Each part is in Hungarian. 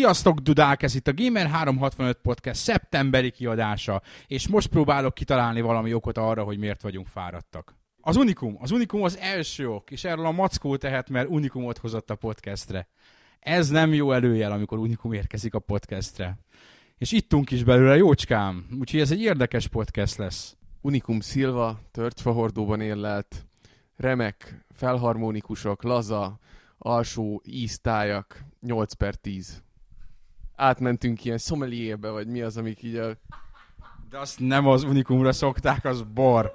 Sziasztok, dudák! Ez itt a Gamer365 Podcast szeptemberi kiadása, és most próbálok kitalálni valami okot arra, hogy miért vagyunk fáradtak. Az Unikum. Az Unikum az első ok, és erről a Mackó tehet, mert Unikumot hozott a podcastre. Ez nem jó előjel, amikor Unikum érkezik a podcastre. És ittunk is belőle, jócskám. Úgyhogy ez egy érdekes podcast lesz. Unikum Silva, törgyfahordóban érlelt, remek, felharmonikusok, laza, alsó íztájak, 8 per 10. Átmentünk ilyen sommelierbe, vagy mi az, amik így a... De azt nem az Unikumra szokták, az bor.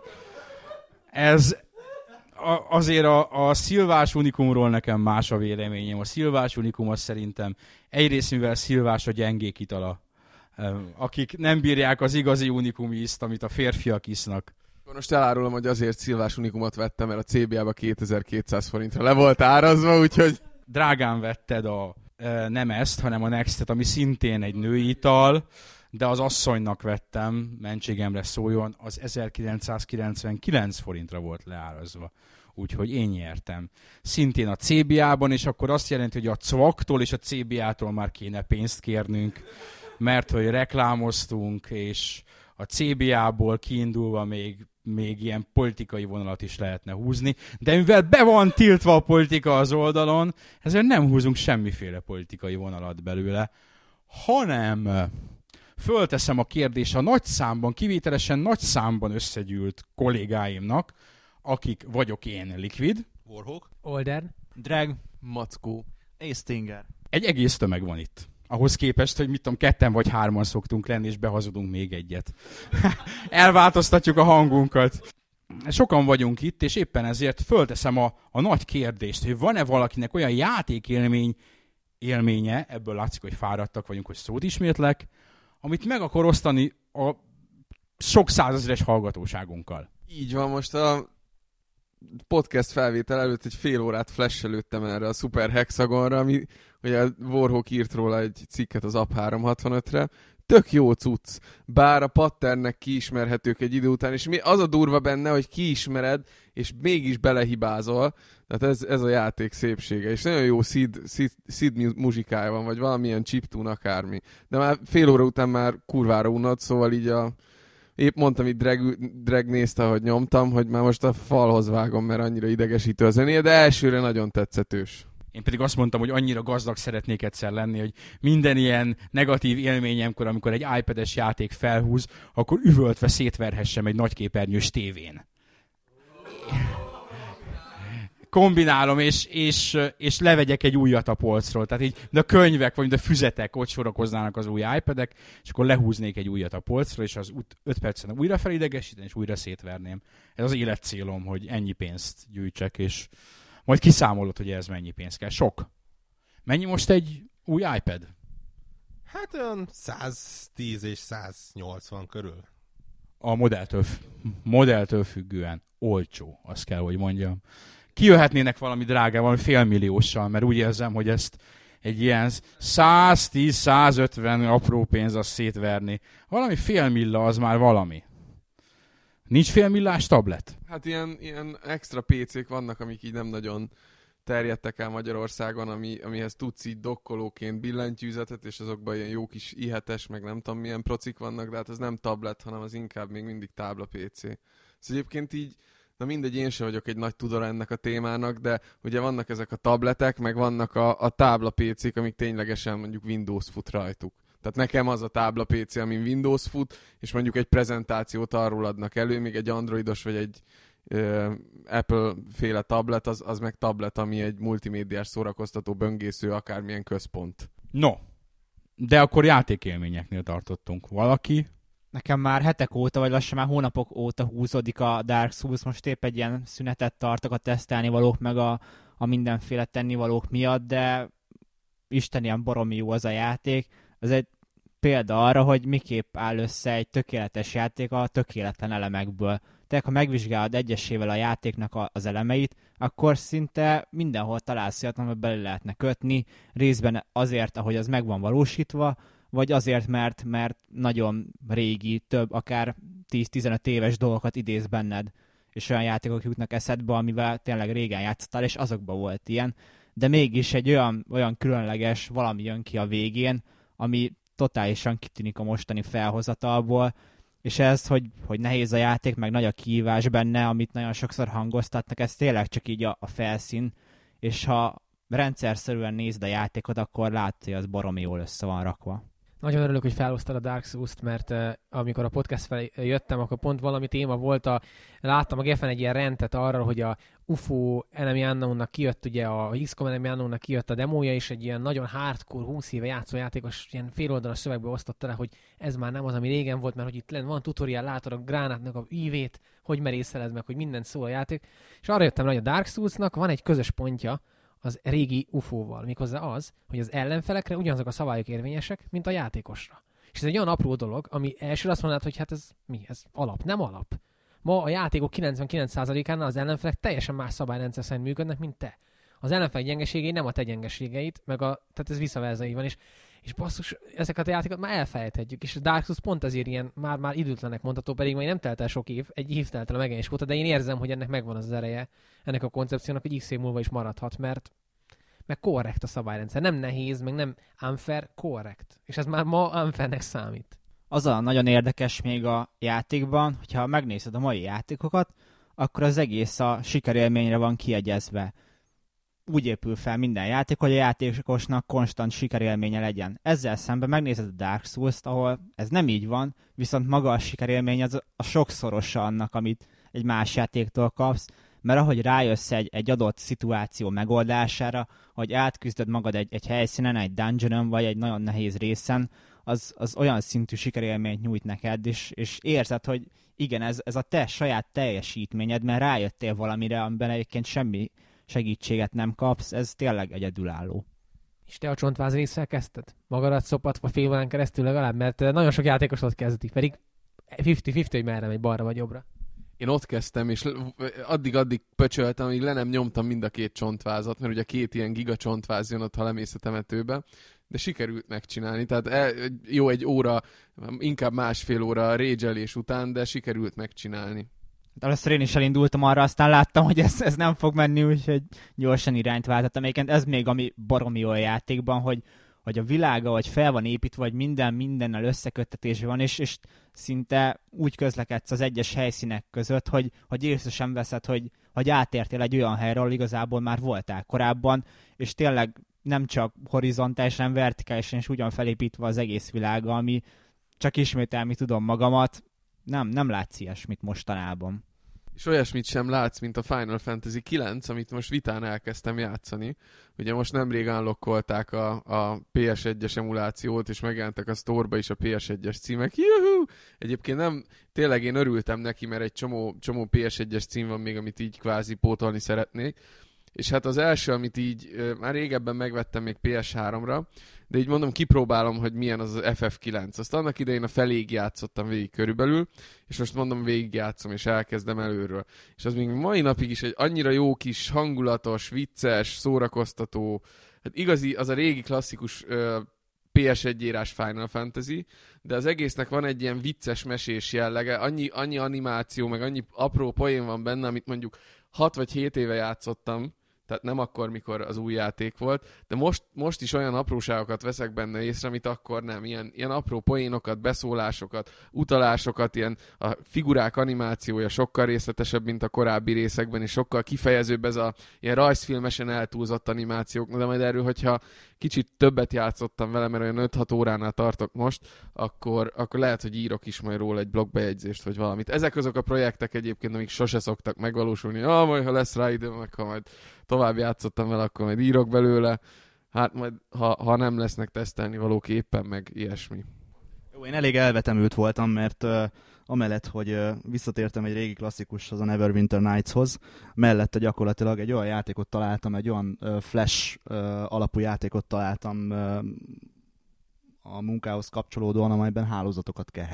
Ez a, azért a, a szilvás unikumról nekem más a véleményem. A szilvás unikum az szerintem egyrészt, mivel szilvás a gyengék itala. Akik nem bírják az igazi unikum ízt, amit a férfiak isznak. Most elárulom, hogy azért szilvás unikumot vettem, mert a CBA-ba 2200 forintra le volt árazva, úgyhogy... Drágán vetted a nem ezt, hanem a Nextet, ami szintén egy női ital, de az asszonynak vettem, mentségemre szóljon, az 1999 forintra volt leárazva. Úgyhogy én nyertem. Szintén a CBA-ban, és akkor azt jelenti, hogy a cvaktól és a CBA-tól már kéne pénzt kérnünk, mert hogy reklámoztunk, és a CBA-ból kiindulva még még ilyen politikai vonalat is lehetne húzni, de mivel be van tiltva a politika az oldalon, ezért nem húzunk semmiféle politikai vonalat belőle, hanem fölteszem a kérdést a nagy számban, kivételesen nagy számban összegyűlt kollégáimnak, akik vagyok én, Liquid, Warhawk, Older, Drag, Mackó. és Stinger. Egy egész tömeg van itt ahhoz képest, hogy mit tudom, ketten vagy hárman szoktunk lenni, és behazudunk még egyet. Elváltoztatjuk a hangunkat. Sokan vagyunk itt, és éppen ezért fölteszem a, a nagy kérdést, hogy van-e valakinek olyan játékélmény élménye, ebből látszik, hogy fáradtak vagyunk, hogy szót ismétlek, amit meg akar osztani a sok százezeres hallgatóságunkkal. Így van, most a podcast felvétel előtt egy fél órát flashelődtem erre a Super Hexagonra, ami ugye Warhawk írt róla egy cikket az App 365-re, tök jó cucc, bár a patternek kiismerhetők egy idő után, és az a durva benne, hogy kiismered, és mégis belehibázol, tehát ez, ez a játék szépsége, és nagyon jó seed, seed, seed muzsikája van, vagy valamilyen chiptune akármi. De már fél óra után már kurvára unod, szóval így a, épp mondtam itt drag, drag nézte, hogy nyomtam, hogy már most a falhoz vágom, mert annyira idegesítő a zenéje, de elsőre nagyon tetszetős. Én pedig azt mondtam, hogy annyira gazdag szeretnék egyszer lenni, hogy minden ilyen negatív élményemkor, amikor egy iPad-es játék felhúz, akkor üvöltve szétverhessem egy nagyképernyős tévén. Kombinálom, és, és, és levegyek egy újat a polcról. Tehát így, de a könyvek, vagy de a füzetek ott sorakoznának az új iPad-ek, és akkor lehúznék egy újat a polcról, és az 5 percen újra felidegesíteni, és újra szétverném. Ez az életcélom, hogy ennyi pénzt gyűjtsek, és majd kiszámolod, hogy ez mennyi pénz kell. Sok. Mennyi most egy új iPad? Hát olyan 110 és 180 körül. A modelltől, modelltől függően olcsó, azt kell, hogy mondjam. Kijöhetnének valami drágával, valami félmillióssal, mert úgy érzem, hogy ezt egy ilyen 110-150 apró pénz azt szétverni. Valami félmilla az már valami. Nincs félmillás tablet? Hát ilyen, ilyen extra PC-k vannak, amik így nem nagyon terjedtek el Magyarországon, ami, amihez tudsz így dokkolóként billentyűzetet, és azokban ilyen jó kis ihetes, meg nem tudom milyen procik vannak, de hát ez nem tablet, hanem az inkább még mindig tábla PC. Szóval egyébként így, na mindegy, én sem vagyok egy nagy tudora ennek a témának, de ugye vannak ezek a tabletek, meg vannak a, a tábla PC-k, amik ténylegesen mondjuk Windows fut rajtuk. Tehát nekem az a tábla PC, amin Windows fut, és mondjuk egy prezentációt arról adnak elő, még egy androidos vagy egy Apple féle tablet, az, az meg tablet, ami egy multimédiás szórakoztató böngésző, akármilyen központ. No, de akkor játékélményeknél tartottunk. Valaki? Nekem már hetek óta, vagy lassan már hónapok óta húzódik a Dark Souls, most épp egy ilyen szünetet tartok a tesztelni valók, meg a, a mindenféle tennivalók miatt, de Isten ilyen baromi jó az a játék. Ez egy példa arra, hogy miképp áll össze egy tökéletes játék a tökéletlen elemekből. Tehát ha megvizsgálod egyesével a játéknak a, az elemeit, akkor szinte mindenhol találsz olyat, amiben bele lehetne kötni, részben azért, ahogy az meg van valósítva, vagy azért, mert, mert nagyon régi, több, akár 10-15 éves dolgokat idéz benned, és olyan játékok jutnak eszedbe, amivel tényleg régen játszottál, és azokban volt ilyen. de mégis egy olyan, olyan különleges valami jön ki a végén, ami totálisan kitűnik a mostani felhozatalból, és ez, hogy, hogy nehéz a játék, meg nagy a kihívás benne, amit nagyon sokszor hangoztatnak, ez tényleg csak így a, a felszín, és ha rendszerszerűen nézd a játékot, akkor látod, hogy az baromi jól össze van rakva. Nagyon örülök, hogy felhoztad a Dark Souls-t, mert uh, amikor a podcast felé jöttem, akkor pont valami téma volt, a, láttam a Geffen egy ilyen rendet arra, hogy a UFO Enemy Unknown-nak kijött, ugye a XCOM Enemy Unknown-nak kijött a demója, és egy ilyen nagyon hardcore, 20 éve játszó játékos ilyen féloldalas szövegbe osztotta le, hogy ez már nem az, ami régen volt, mert hogy itt van tutorial, látod a gránátnak a ívét, hogy merészeled meg, hogy minden szól a játék. És arra jöttem, hogy a Dark Souls-nak van egy közös pontja, az régi UFO-val. Méghozzá az, hogy az ellenfelekre ugyanazok a szabályok érvényesek, mint a játékosra. És ez egy olyan apró dolog, ami elsőre azt mondanád, hogy hát ez mi? Ez alap, nem alap. Ma a játékok 99%-ánál az ellenfelek teljesen más szabályrendszer szerint működnek, mint te. Az ellenfelek gyengeségei nem a te gyengeségeit, meg a, tehát ez visszaverza van, és, és basszus, ezeket a játékokat már elfelejthetjük, és a Dark Souls pont azért ilyen már, már időtlenek mondható, pedig még nem telt el sok év, egy év telt el a megjelenés óta, de én érzem, hogy ennek megvan az ereje, ennek a koncepciónak, hogy x év múlva is maradhat, mert meg korrekt a szabályrendszer. Nem nehéz, meg nem unfair, korrekt. És ez már ma unfairnek számít. Az a nagyon érdekes még a játékban, hogyha megnézed a mai játékokat, akkor az egész a sikerélményre van kiegyezve. Úgy épül fel minden játék, hogy a játékosnak konstant sikerélménye legyen. Ezzel szemben megnézed a Dark Souls-t, ahol ez nem így van, viszont maga a sikerélmény az a sokszorosa annak, amit egy más játéktól kapsz, mert ahogy rájössz egy, egy adott szituáció megoldására, hogy átküzdöd magad egy, egy helyszínen, egy dungeonon, vagy egy nagyon nehéz részen, az, az olyan szintű sikerélményt nyújt neked, és, és érzed, hogy igen, ez, ez a te saját teljesítményed, mert rájöttél valamire, amiben egyébként semmi segítséget nem kapsz, ez tényleg egyedülálló. És te a csontváz kezdted? Magadat szopatva fél órán keresztül legalább? Mert nagyon sok játékos ott kezdi, pedig 50-50, hogy merre megy, balra vagy jobbra én ott kezdtem, és addig-addig pöcsöltem, amíg le nem nyomtam mind a két csontvázat, mert ugye két ilyen giga csontváz jön ott, ha lemész a temetőbe, de sikerült megcsinálni. Tehát el, jó egy óra, inkább másfél óra régyelés után, de sikerült megcsinálni. De először én is elindultam arra, aztán láttam, hogy ez, ez nem fog menni, úgyhogy gyorsan irányt váltottam. Egyébként ez még ami baromi jó a játékban, hogy, hogy a világa, hogy fel van építve, vagy minden mindennel összeköttetésben van, és, és szinte úgy közlekedsz az egyes helyszínek között, hogy, hogy észre sem veszed, hogy, hogy átértél egy olyan helyről, ahol igazából már voltál korábban, és tényleg nem csak horizontálisan, vertikálisan és ugyan felépítve az egész világa, ami csak ismételni tudom magamat, nem, nem látsz ilyesmit mostanában és olyasmit sem látsz, mint a Final Fantasy 9, amit most vitán elkezdtem játszani. Ugye most nemrég unlockolták a, a PS1-es emulációt, és megjelentek a store is a PS1-es címek. Juhu! Egyébként nem, tényleg én örültem neki, mert egy csomó, csomó PS1-es cím van még, amit így kvázi pótolni szeretnék. És hát az első, amit így már régebben megvettem még PS3-ra, de így mondom, kipróbálom, hogy milyen az az FF9. Azt annak idején a feléig játszottam végig körülbelül, és most mondom, végig játszom, és elkezdem előről. És az még mai napig is egy annyira jó kis, hangulatos, vicces, szórakoztató, hát igazi, az a régi klasszikus ö, PS1 írás Final Fantasy, de az egésznek van egy ilyen vicces mesés jellege, annyi, annyi animáció, meg annyi apró poén van benne, amit mondjuk 6 vagy 7 éve játszottam, tehát nem akkor, mikor az új játék volt, de most, most is olyan apróságokat veszek benne észre, amit akkor nem. Ilyen, ilyen apró poénokat, beszólásokat, utalásokat, ilyen a figurák animációja sokkal részletesebb, mint a korábbi részekben, és sokkal kifejezőbb ez a ilyen rajzfilmesen eltúlzott animációk, de majd erről, hogyha kicsit többet játszottam vele, mert olyan 5-6 óránál tartok most, akkor, akkor lehet, hogy írok is majd róla egy blogbejegyzést, vagy valamit. Ezek azok a projektek egyébként, amik sose szoktak megvalósulni. Ah, majd ha lesz rá idő, ha majd tovább játszottam vele, akkor majd írok belőle. Hát majd, ha, ha nem lesznek tesztelni valók éppen, meg ilyesmi. Jó, én elég elvetemült voltam, mert uh, amellett, hogy uh, visszatértem egy régi klasszikushoz, a Neverwinter Nights-hoz, mellette gyakorlatilag egy olyan játékot találtam, egy olyan uh, flash uh, alapú játékot találtam uh, a munkához kapcsolódóan, amelyben hálózatokat kell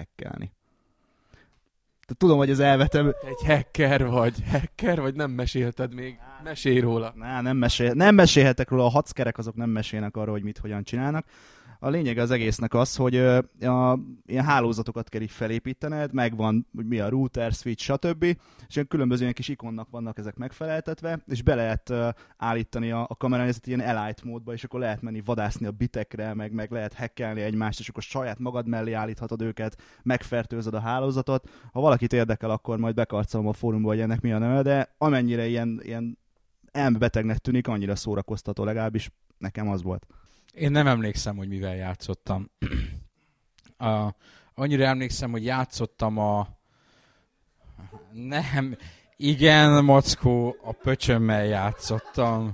Tudom, hogy az elvetem... Egy hacker vagy. Hacker vagy nem mesélted még. Mesélj róla. Ná, nem, mesél, nem mesélhetek róla, a hackerek azok nem mesélnek arról, hogy mit hogyan csinálnak. A lényeg az egésznek az, hogy a, ilyen hálózatokat kell így felépítened, megvan, hogy mi a router, switch, stb. És ilyen különböző ilyen kis ikonnak vannak ezek megfeleltetve, és be lehet állítani a, a kameránézet ilyen elite módba, és akkor lehet menni vadászni a bitekre, meg, meg lehet hackelni egymást, és akkor saját magad mellé állíthatod őket, megfertőzöd a hálózatot. Ha valakit érdekel, akkor majd bekarcolom a fórumba, hogy ennek mi a neve, de amennyire ilyen, ilyen elmebetegnek tűnik, annyira szórakoztató legalábbis nekem az volt. Én nem emlékszem, hogy mivel játszottam. a, annyira emlékszem, hogy játszottam a... Nem, igen, Mackó, a pöcsömmel játszottam.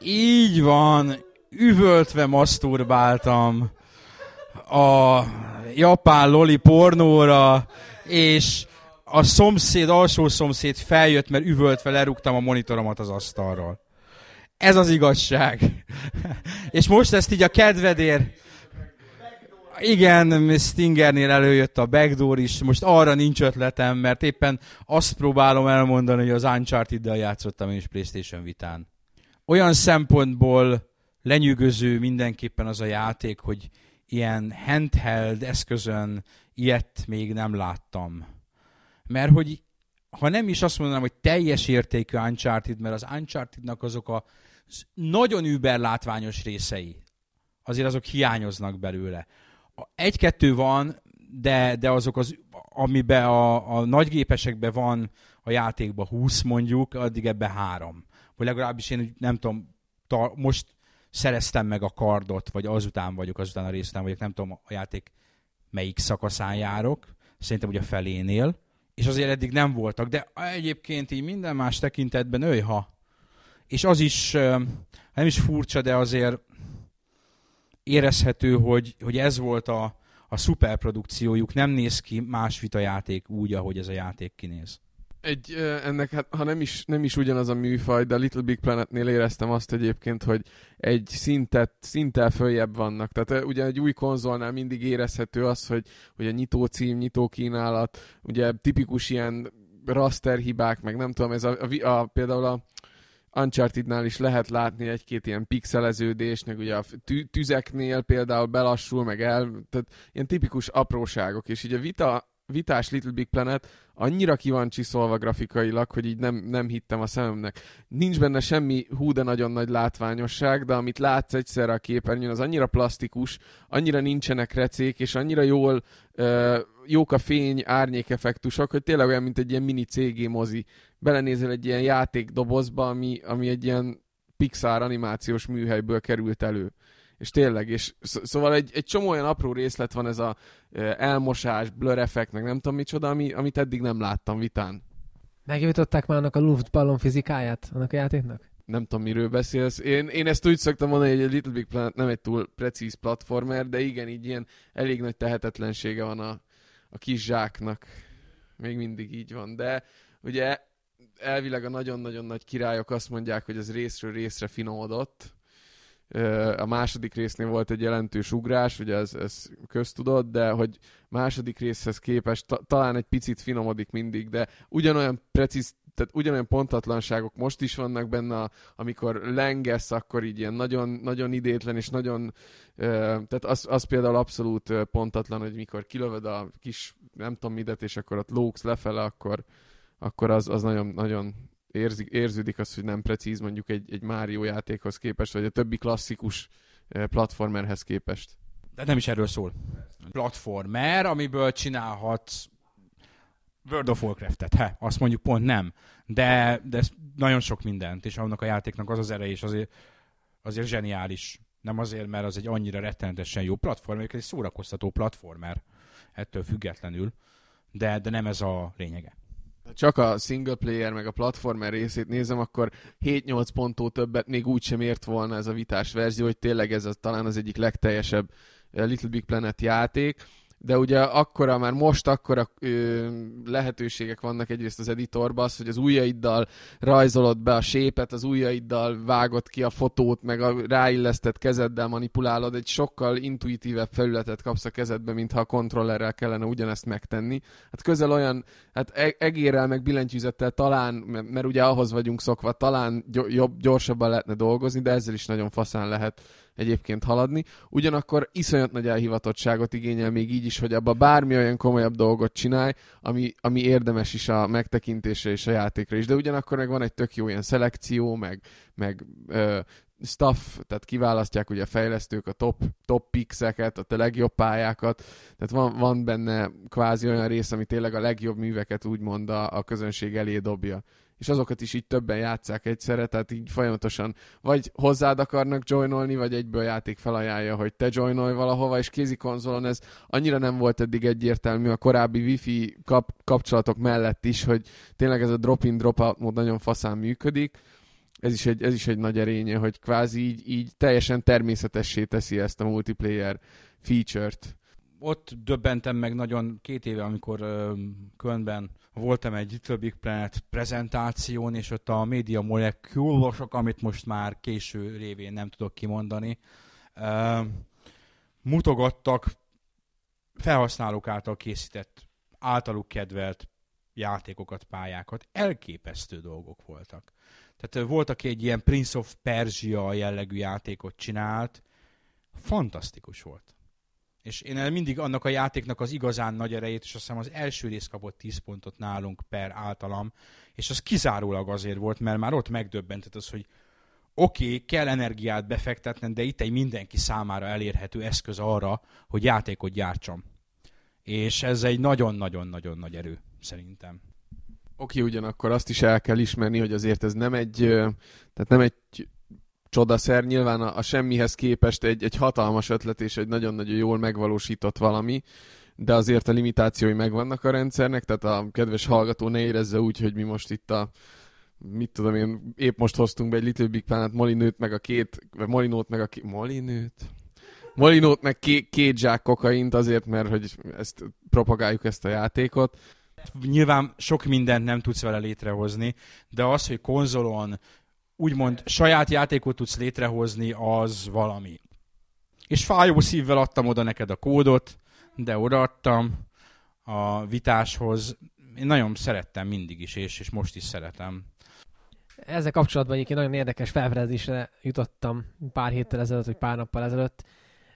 Így van, üvöltve maszturbáltam a japán loli pornóra, és a szomszéd, alsó szomszéd feljött, mert üvöltve lerúgtam a monitoromat az asztalról. Ez az igazság. és most ezt így a kedvedér... Igen, Stingernél előjött a backdoor is, most arra nincs ötletem, mert éppen azt próbálom elmondani, hogy az Uncharted-del játszottam én is Playstation vitán. Olyan szempontból lenyűgöző mindenképpen az a játék, hogy ilyen handheld eszközön ilyet még nem láttam. Mert hogy ha nem is azt mondanám, hogy teljes értékű Uncharted, mert az Uncharted-nak azok a nagyon über látványos részei, azért azok hiányoznak belőle. Egy-kettő van, de, de azok az, amiben a, a nagygépesekben van a játékban 20 mondjuk, addig ebbe három. Vagy legalábbis én nem tudom, ta, most szereztem meg a kardot, vagy azután vagyok, azután a részután vagyok, nem tudom a játék melyik szakaszán járok, szerintem ugye a felénél, és azért eddig nem voltak, de egyébként így minden más tekintetben öjha. És az is, nem is furcsa, de azért érezhető, hogy, hogy ez volt a, a szuperprodukciójuk, nem néz ki más vitajáték úgy, ahogy ez a játék kinéz. Egy, ennek, hát, ha nem is, nem is ugyanaz a műfaj, de Little Big Planetnél éreztem azt egyébként, hogy egy szintet, szinttel följebb vannak. Tehát ugye egy új konzolnál mindig érezhető az, hogy, hogy a nyitó cím, nyitó kínálat, ugye tipikus ilyen raster hibák, meg nem tudom, ez a, a, a például a Uncharted-nál is lehet látni egy-két ilyen pixeleződést, meg ugye a tü- tüzeknél például belassul, meg el, tehát ilyen tipikus apróságok, és így a vita, vitás Little Big Planet annyira ki van csiszolva grafikailag, hogy így nem, nem hittem a szememnek. Nincs benne semmi hú de nagyon nagy látványosság, de amit látsz egyszerre a képernyőn, az annyira plastikus, annyira nincsenek recék, és annyira jól uh, jók a fény, árnyékeffektusok, hogy tényleg olyan, mint egy ilyen mini CG mozi. Belenézel egy ilyen játékdobozba, ami, ami egy ilyen Pixar animációs műhelyből került elő. És tényleg, és szóval egy, egy csomó olyan apró részlet van ez a elmosás, blur effekt, meg nem tudom micsoda, ami, amit eddig nem láttam vitán. Megjavították már annak a luftballon fizikáját, annak a játéknak? Nem tudom, miről beszélsz. Én, én ezt úgy szoktam mondani, hogy egy Little Big Planet nem egy túl precíz platformer, de igen, így ilyen elég nagy tehetetlensége van a, a kis zsáknak. Még mindig így van. De ugye elvileg a nagyon-nagyon nagy királyok azt mondják, hogy ez részről részre finomodott, a második résznél volt egy jelentős ugrás, ugye ez, ez köztudott, de hogy második részhez képest ta, talán egy picit finomodik mindig, de ugyanolyan precíz, tehát ugyanolyan pontatlanságok most is vannak benne, amikor lengesz, akkor így ilyen nagyon, nagyon idétlen, és nagyon, tehát az, az például abszolút pontatlan, hogy mikor kilövöd a kis, nem tudom midet, és akkor ott lóksz lefele, akkor, akkor az, az nagyon, nagyon érzik, érződik az, hogy nem precíz mondjuk egy, egy Mario játékhoz képest, vagy a többi klasszikus eh, platformerhez képest. De nem is erről szól. Platformer, amiből csinálhatsz World of Warcraft-et, he, azt mondjuk pont nem. De, de nagyon sok mindent, és annak a játéknak az az ereje, és azért, azért zseniális. Nem azért, mert az egy annyira rettenetesen jó platformer, egy szórakoztató platformer, ettől függetlenül, de, de nem ez a lényege csak a single player meg a platformer részét nézem, akkor 7-8 ponttól többet még úgy sem ért volna ez a vitás verzió, hogy tényleg ez az, talán az egyik legteljesebb eh, Little Big Planet játék de ugye akkora, már most akkora ö, lehetőségek vannak egyrészt az editorban, az, hogy az ujjaiddal rajzolod be a sépet, az ujjaiddal vágod ki a fotót, meg a ráillesztett kezeddel manipulálod, egy sokkal intuitívebb felületet kapsz a kezedbe, mintha a kontrollerrel kellene ugyanezt megtenni. Hát közel olyan, hát e- egérrel, meg billentyűzettel talán, mert ugye ahhoz vagyunk szokva, talán jobb, gyorsabban lehetne dolgozni, de ezzel is nagyon faszán lehet egyébként haladni. Ugyanakkor iszonyat nagy elhivatottságot igényel még így is, hogy abba bármi olyan komolyabb dolgot csinálj, ami, ami érdemes is a megtekintésre és a játékra is. De ugyanakkor meg van egy tök jó ilyen szelekció, meg, meg ö, stuff, tehát kiválasztják ugye a fejlesztők a top, top pixeket, a te legjobb pályákat, tehát van, van benne kvázi olyan rész, ami tényleg a legjobb műveket úgymond a, a közönség elé dobja és azokat is így többen játszák egyszerre, tehát így folyamatosan vagy hozzád akarnak joinolni, vagy egyből játék felajánlja, hogy te joinolj valahova, és kézi konzolon ez annyira nem volt eddig egyértelmű a korábbi wifi kap- kapcsolatok mellett is, hogy tényleg ez a drop-in, drop-out mód nagyon faszán működik, ez is egy, ez is egy nagy erénye, hogy kvázi így, így teljesen természetessé teszi ezt a multiplayer feature-t. Ott döbbentem meg nagyon két éve, amikor uh, Kölnben voltam egy Little Big Planet prezentáción, és ott a média molekulosok, amit most már késő révén nem tudok kimondani, mutogattak felhasználók által készített, általuk kedvelt játékokat, pályákat. Elképesztő dolgok voltak. Tehát volt, aki egy ilyen Prince of Persia jellegű játékot csinált, fantasztikus volt. És én mindig annak a játéknak az igazán nagy erejét, és azt hiszem az első rész kapott 10 pontot nálunk per általam, és az kizárólag azért volt, mert már ott megdöbbentett az, hogy oké, okay, kell energiát befektetni, de itt egy mindenki számára elérhető eszköz arra, hogy játékot gyártsam. És ez egy nagyon-nagyon-nagyon nagy erő, szerintem. Oké, ugyanakkor azt is el kell ismerni, hogy azért ez nem egy, tehát nem egy csodaszer, nyilván a, a semmihez képest egy, egy hatalmas ötlet és egy nagyon-nagyon jól megvalósított valami, de azért a limitációi megvannak a rendszernek, tehát a kedves hallgató ne érezze úgy, hogy mi most itt a mit tudom én, épp most hoztunk be egy Little Big Planet Molinőt, meg a két, vagy Molinót, meg a két, Molinőt? Molinót, meg két, két zsák kokaint azért, mert hogy ezt propagáljuk ezt a játékot. Nyilván sok mindent nem tudsz vele létrehozni, de az, hogy konzolon úgymond saját játékot tudsz létrehozni, az valami. És fájó szívvel adtam oda neked a kódot, de odaadtam a vitáshoz. Én nagyon szerettem mindig is, és, és most is szeretem. Ezzel kapcsolatban egyébként nagyon érdekes felfedezésre jutottam pár héttel ezelőtt, vagy pár nappal ezelőtt.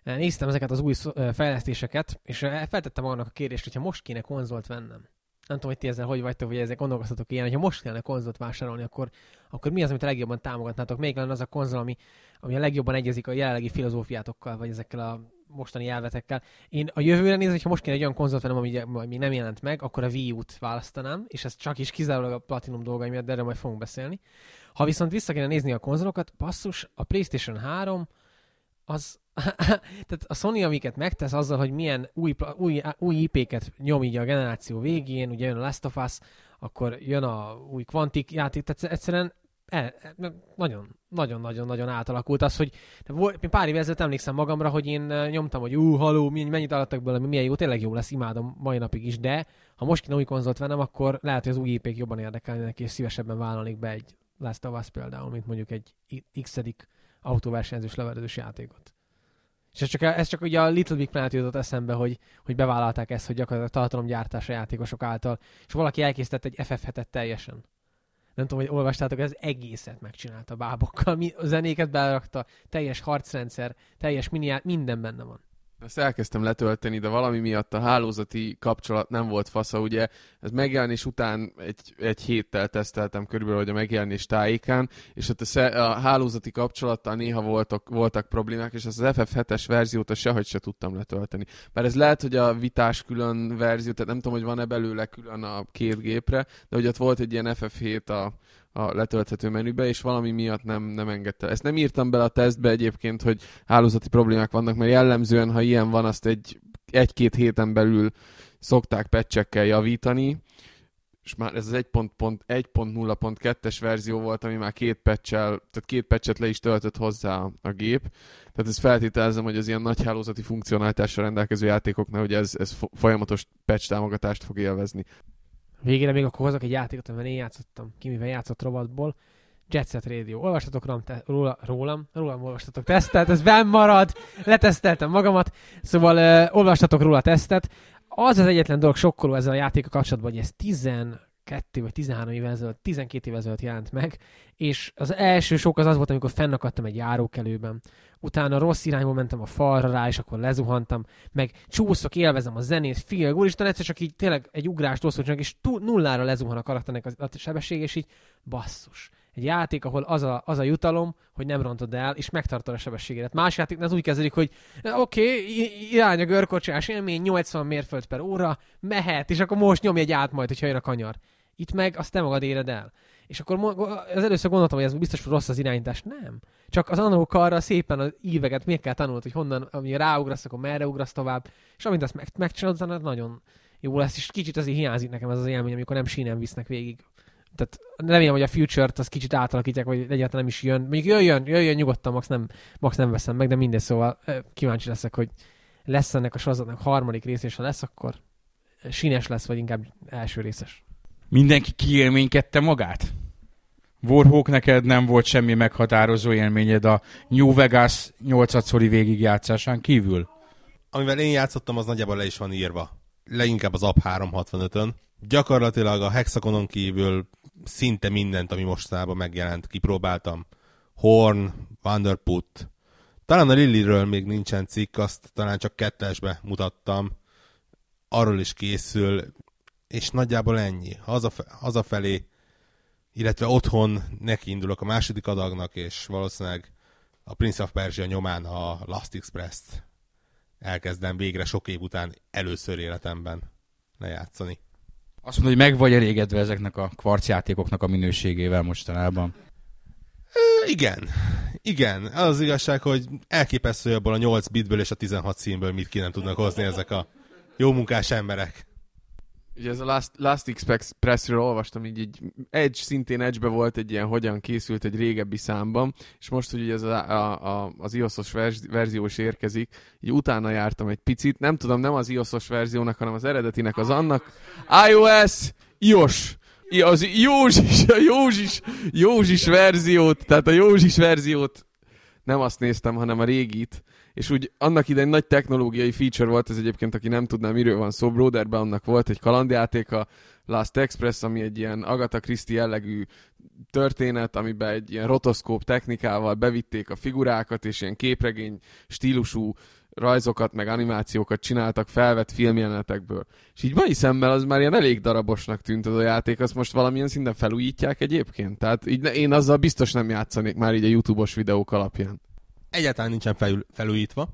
Néztem ezeket az új fejlesztéseket, és feltettem magamnak a kérdést, hogyha most kéne konzolt vennem, nem tudom, hogy ti ezzel hogy vagytok, hogy ezzel gondolkoztatok ilyen, hogyha most kellene konzolt vásárolni, akkor, akkor mi az, amit a legjobban támogatnátok? Még lenne az a konzol, ami, ami a legjobban egyezik a jelenlegi filozófiátokkal, vagy ezekkel a mostani elvetekkel. Én a jövőre nézve, hogyha most kéne egy olyan konzolt vennem, ami, ami nem jelent meg, akkor a Wii U-t választanám, és ez csak is kizárólag a Platinum dolgai miatt, de erről majd fogunk beszélni. Ha viszont vissza kéne nézni a konzolokat, basszus, a PlayStation 3 az, tehát a Sony, amiket megtesz azzal, hogy milyen új, új, új IP-ket nyom így a generáció végén, ugye jön a Last of Us, akkor jön a új Quantic játék, tehát egyszerűen el, nagyon, nagyon, nagyon, nagyon átalakult az, hogy volt, én pár évvel ezelőtt emlékszem magamra, hogy én nyomtam, hogy ú, haló, mennyit adtak belőle, milyen jó, tényleg jó lesz, imádom mai napig is, de ha most kéne új konzolt vennem, akkor lehet, hogy az új ip jobban érdekelnének, és szívesebben vállalnék be egy Last of Us például, mint mondjuk egy x-edik autóversenyzős leveredős játékot. És ez csak, ez csak ugye a Little Big Planet jutott eszembe, hogy, hogy bevállalták ezt, hogy gyakorlatilag tartalomgyártás a játékosok által, és valaki elkészített egy FF7-et teljesen. Nem tudom, hogy olvastátok, ez egészet megcsinálta bábokkal, mi, zenéket belerakta, teljes harcrendszer, teljes miniát, minden benne van. Ezt elkezdtem letölteni, de valami miatt a hálózati kapcsolat nem volt fasza, ugye ez megjelenés után egy, egy héttel teszteltem körülbelül, hogy a megjelenés tájékán, és ott a, a hálózati kapcsolattal néha voltak, voltak problémák, és az, az FF7-es verziót sehogy se tudtam letölteni. Mert ez lehet, hogy a vitás külön verzió, tehát nem tudom, hogy van-e belőle külön a két gépre, de hogy ott volt egy ilyen FF7 a, a letölthető menübe, és valami miatt nem, nem engedte. Ezt nem írtam bele a tesztbe egyébként, hogy hálózati problémák vannak, mert jellemzően, ha ilyen van, azt egy, egy-két héten belül szokták patchekkel javítani, és már ez az 1.0.2-es verzió volt, ami már két patchel, tehát két patchet le is töltött hozzá a gép. Tehát ez feltételezem, hogy az ilyen nagy hálózati funkcionalitással rendelkező játékoknál, hogy ez, ez folyamatos patch támogatást fog élvezni. Végére még akkor hozok egy játékot, amivel én játszottam, ki mivel játszott rovatból. Jet Set Radio. Olvastatok rólam, te, róla, rólam, rólam olvastatok tesztet, ez benn marad, leteszteltem magamat, szóval uh, olvastatok róla tesztet. Az az egyetlen dolog sokkoló ezzel a játékkal kapcsolatban, hogy ez 12 vagy 13 évvel ezelőtt, 12 évvel ezelőtt jelent meg, és az első sok az az volt, amikor fennakadtam egy járókelőben. Utána rossz irányba mentem a falra rá, és akkor lezuhantam, meg csúszok, élvezem a zenét, és utána egyszer csak így tényleg egy ugrást csinálok, és túl, nullára lezuhan a karakternek a, sebesség, és így basszus. Egy játék, ahol az a, az a jutalom, hogy nem rontod el, és megtartod a sebességedet. Más játéknál az úgy kezdődik, hogy oké, okay, irány a görkocsás élmény, 80 mérföld per óra, mehet, és akkor most nyomj egy át majd, hogyha jön a kanyar. Itt meg azt te magad éred el. És akkor az először gondoltam, hogy ez biztos rossz az irányítás. Nem. Csak az analóg arra szépen az íveket még kell tanulni, hogy honnan, ami ráugrasz, akkor merre ugrasz tovább. És amint azt meg, megcsinálod, utána nagyon jó lesz, és kicsit azért hiányzik nekem ez az élmény, amikor nem sínen visznek végig. Tehát remélem, hogy a Future-t az kicsit átalakítják, vagy egyáltalán nem is jön. Mondjuk jöjjön, jöjjön nyugodtan, max nem, max nem veszem meg, de mindegy, szóval kíváncsi leszek, hogy lesz ennek a sorozatnak harmadik rész, és ha lesz, akkor sínes lesz, vagy inkább első részes. Mindenki kiélménykedte magát? Warhawk, neked nem volt semmi meghatározó élményed a New Vegas 8 végigjátszásán kívül? Amivel én játszottam, az nagyjából le is van írva. Leginkább az App 365-ön. Gyakorlatilag a Hexagonon kívül szinte mindent, ami mostanában megjelent, kipróbáltam. Horn, Wonderput. Talán a Liliről még nincsen cikk, azt talán csak kettesbe mutattam. Arról is készül, és nagyjából ennyi. Hazafe- hazafelé, illetve otthon nekiindulok a második adagnak, és valószínűleg a Prince of Persia nyomán a Last Express-t elkezdem végre sok év után először életemben lejátszani. Azt mondod, hogy meg vagy elégedve ezeknek a kvarcjátékoknak a minőségével mostanában. Ö, igen. Igen. Az, az igazság, hogy elképesztő abból a 8 bitből és a 16 színből mit ki nem tudnak hozni ezek a jó munkás emberek. Ugye ez a Last, Last Expressről olvastam, így, így Edge, szintén Edge-be volt egy ilyen, hogyan készült egy régebbi számban, és most, hogy ez a, a, a, az iOS-os verz, verzió is érkezik, így utána jártam egy picit, nem tudom, nem az iOS-os verziónak, hanem az eredetinek, az annak. iOS, iOS, az Józsis, a Józsis, Józsis verziót, tehát a Józsis verziót nem azt néztem, hanem a régit, és úgy annak idején nagy technológiai feature volt, ez egyébként, aki nem tudná, miről van szó, Broderben annak volt egy kalandjáték, a Last Express, ami egy ilyen Agatha Christie jellegű történet, amiben egy ilyen rotoszkóp technikával bevitték a figurákat, és ilyen képregény stílusú rajzokat, meg animációkat csináltak felvett filmjelenetekből. És így mai szemmel az már ilyen elég darabosnak tűnt az a játék, azt most valamilyen szinten felújítják egyébként. Tehát így én azzal biztos nem játszanék már így a YouTube-os videók alapján. Egyáltalán nincsen felül, felújítva.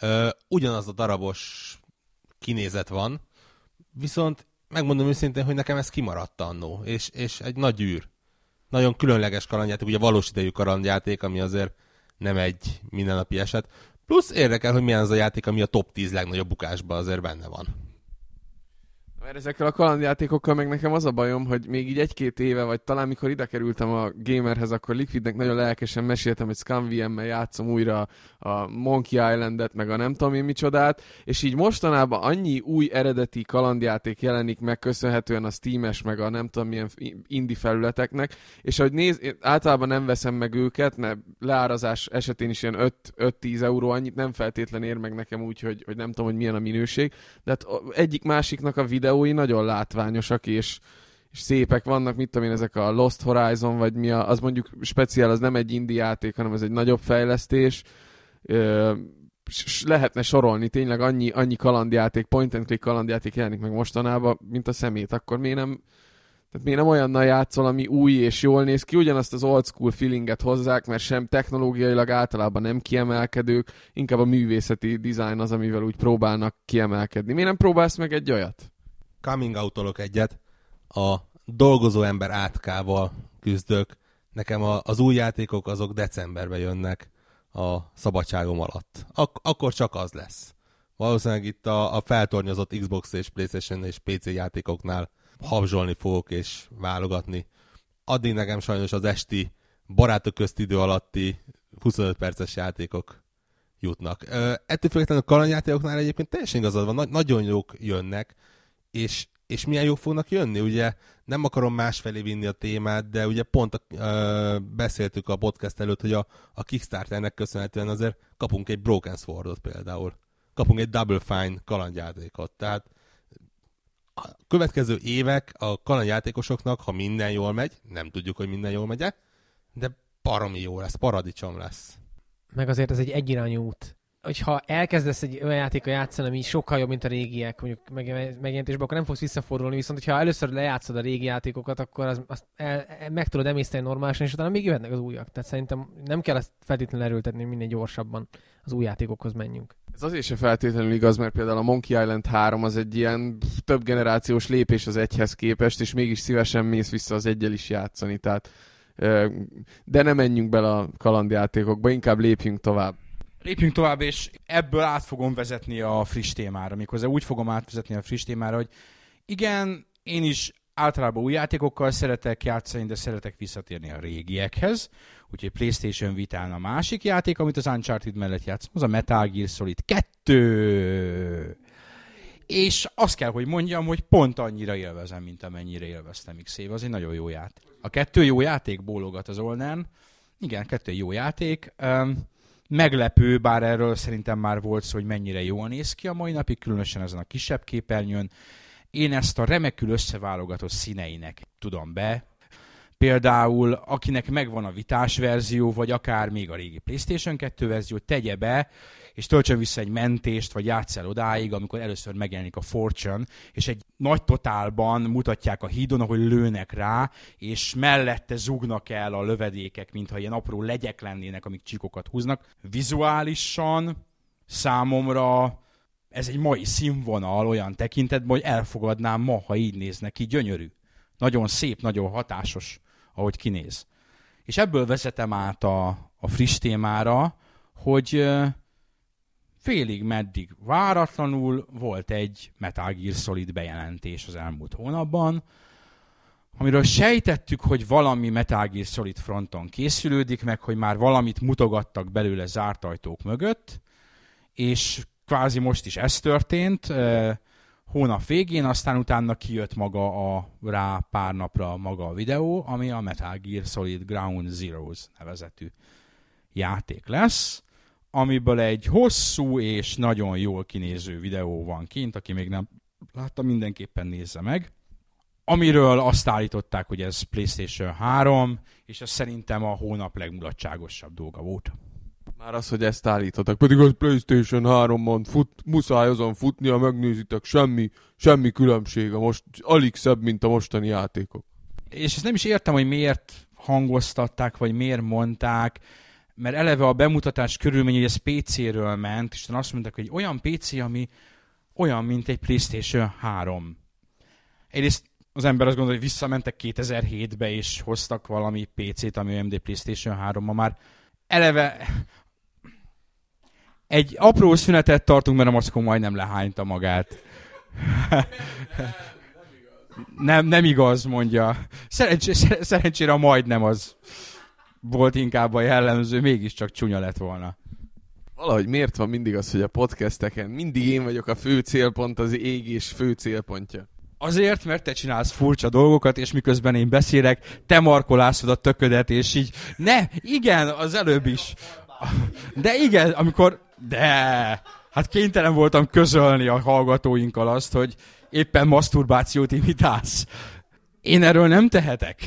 Ö, ugyanaz a darabos kinézet van, viszont megmondom őszintén, hogy nekem ez kimaradt annó, és, és egy nagy űr. Nagyon különleges kalandjáték, ugye valós idejű kalandjáték, ami azért nem egy mindennapi eset. Plusz érdekel, hogy milyen az a játék, ami a top 10 legnagyobb bukásban azért benne van. Mert ezekkel a kalandjátékokkal meg nekem az a bajom, hogy még így egy-két éve, vagy talán mikor ide kerültem a gamerhez, akkor Liquidnek nagyon lelkesen meséltem, hogy ScumVM-mel játszom újra a Monkey Islandet, meg a nem tudom én micsodát, és így mostanában annyi új eredeti kalandjáték jelenik meg köszönhetően a Steam-es, meg a nem tudom milyen indie felületeknek, és ahogy néz, általában nem veszem meg őket, mert leárazás esetén is ilyen 5-10 euró, annyit nem feltétlen ér meg nekem úgy, hogy, hogy nem tudom, hogy milyen a minőség, de hát egyik másiknak a videói nagyon látványosak, és, és szépek vannak, mit tudom én, ezek a Lost Horizon, vagy mi a, az mondjuk speciál, az nem egy indie játék, hanem ez egy nagyobb fejlesztés, Ö, lehetne sorolni, tényleg annyi, annyi kalandjáték, point and click kalandjáték jelenik meg mostanában, mint a szemét, akkor miért nem, tehát miért nem olyannal játszol, ami új és jól néz ki, ugyanazt az old school feelinget hozzák, mert sem technológiailag általában nem kiemelkedők, inkább a művészeti design az, amivel úgy próbálnak kiemelkedni. Miért nem próbálsz meg egy olyat? Coming out egyet. A dolgozó ember átkával küzdök. Nekem a, az új játékok azok decemberben jönnek a szabadságom alatt. Ak- akkor csak az lesz. Valószínűleg itt a, a feltornyozott Xbox és Playstation és PC játékoknál habzsolni fogok és válogatni. Addig nekem sajnos az esti barátok közt idő alatti 25 perces játékok jutnak. Ö, ettől függetlenül a kalandjátékoknál egyébként teljesen igazad van, na- nagyon jók jönnek, és, és milyen jók fognak jönni, ugye nem akarom másfelé vinni a témát, de ugye pont a, ö, beszéltük a podcast előtt, hogy a, a Kickstarternek köszönhetően azért kapunk egy Broken Swordot például. Kapunk egy Double Fine kalandjátékot. Tehát A következő évek a kalandjátékosoknak, ha minden jól megy, nem tudjuk, hogy minden jól megy de baromi jó lesz, paradicsom lesz. Meg azért ez egy egyirányú út. Hogyha elkezdesz egy olyan játékkal játszani, ami sokkal jobb, mint a régiek, mondjuk meg- megjelentésben, akkor nem fogsz visszafordulni, viszont hogyha először lejátszod a régi játékokat, akkor az, azt el, el, meg tudod emészteni normálisan, és utána még jöhetnek az újak. Tehát szerintem nem kell ezt feltétlenül erőltetni, minél gyorsabban az új játékokhoz menjünk. Ez azért se feltétlenül igaz, mert például a Monkey Island 3 az egy ilyen több generációs lépés az egyhez képest, és mégis szívesen mész vissza az egyel is játszani, tehát de ne menjünk bele a kalandjátékokba, inkább lépjünk tovább. Lépjünk tovább, és ebből át fogom vezetni a friss témára. Méghozzá úgy fogom átvezetni a friss témára, hogy igen, én is általában új játékokkal szeretek játszani, de szeretek visszatérni a régiekhez. Úgyhogy PlayStation Vitán a másik játék, amit az Uncharted mellett játszom, az a Metal Gear Solid 2. És azt kell, hogy mondjam, hogy pont annyira élvezem, mint amennyire élveztem x év. Az egy nagyon jó játék. A kettő jó játék, bólogat az Olnern. Igen, kettő jó játék. Um, meglepő, bár erről szerintem már volt szó, hogy mennyire jól néz ki a mai napig, különösen ezen a kisebb képernyőn. Én ezt a remekül összeválogatott színeinek tudom be. Például, akinek megvan a vitás verzió, vagy akár még a régi PlayStation 2 verzió, tegye be, és töltsön vissza egy mentést, vagy játsz el odáig, amikor először megjelenik a Fortune, és egy nagy totálban mutatják a hídon, ahogy lőnek rá, és mellette zugnak el a lövedékek, mintha ilyen apró legyek lennének, amik csíkokat húznak. Vizuálisan számomra ez egy mai színvonal olyan tekintetben, hogy elfogadnám ma, ha így néznek ki, gyönyörű. Nagyon szép, nagyon hatásos, ahogy kinéz. És ebből vezetem át a, a friss témára, hogy félig meddig váratlanul volt egy Metal Gear Solid bejelentés az elmúlt hónapban, amiről sejtettük, hogy valami Metal Gear Solid fronton készülődik, meg hogy már valamit mutogattak belőle zárt ajtók mögött, és kvázi most is ez történt, hónap végén, aztán utána kijött maga a rá pár napra maga a videó, ami a Metal Gear Solid Ground Zeroes nevezetű játék lesz, amiből egy hosszú és nagyon jól kinéző videó van kint, aki még nem látta, mindenképpen nézze meg. Amiről azt állították, hogy ez PlayStation 3, és ez szerintem a hónap legmulatságosabb dolga volt. Már az, hogy ezt állítottak, pedig az Playstation 3-on fut, muszáj azon futnia, megnézitek, semmi, semmi különbség, a most alig szebb, mint a mostani játékok. És ezt nem is értem, hogy miért hangoztatták, vagy miért mondták, mert eleve a bemutatás körülmény, hogy ez PC-ről ment, és azt mondták, hogy olyan PC, ami olyan, mint egy PlayStation 3. Egyrészt az ember azt gondolja, hogy visszamentek 2007-be, és hoztak valami PC-t, ami egy PlayStation 3 ma már eleve egy apró szünetet tartunk, mert a Maszkó majdnem lehányta magát. nem, nem igaz, mondja. Szerencsé, szer- szerencsére majdnem az volt inkább a jellemző, mégiscsak csúnya lett volna. Valahogy miért van mindig az, hogy a podcasteken mindig én vagyok a fő célpont, az égés fő célpontja? Azért, mert te csinálsz furcsa dolgokat, és miközben én beszélek, te markolászod a töködet, és így, ne, igen, az előbb is. De igen, amikor, de, hát kénytelen voltam közölni a hallgatóinkkal azt, hogy éppen maszturbációt imitálsz. Én erről nem tehetek.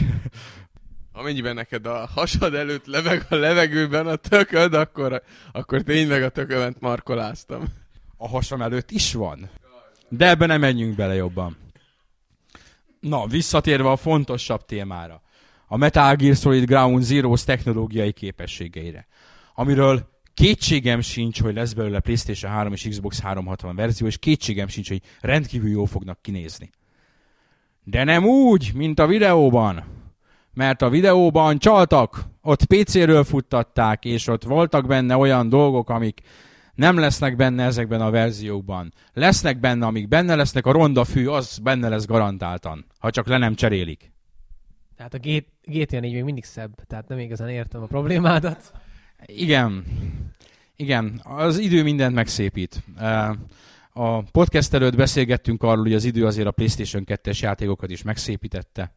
Amennyiben neked a hasad előtt leveg a levegőben a tököd, akkor, akkor tényleg a tökömet markoláztam. A hasam előtt is van. De ebbe nem menjünk bele jobban. Na, visszatérve a fontosabb témára. A Metal Gear Solid Ground Zeroes technológiai képességeire. Amiről kétségem sincs, hogy lesz belőle PlayStation 3 és Xbox 360 verzió, és kétségem sincs, hogy rendkívül jó fognak kinézni. De nem úgy, mint a videóban. Mert a videóban csaltak, ott PC-ről futtatták, és ott voltak benne olyan dolgok, amik nem lesznek benne ezekben a verziókban. Lesznek benne, amik benne lesznek, a ronda fű az benne lesz garantáltan, ha csak le nem cserélik. Tehát a GTA 4 még mindig szebb, tehát nem igazán értem a problémádat. Igen, igen, az idő mindent megszépít. A podcast előtt beszélgettünk arról, hogy az idő azért a PlayStation 2-es játékokat is megszépítette.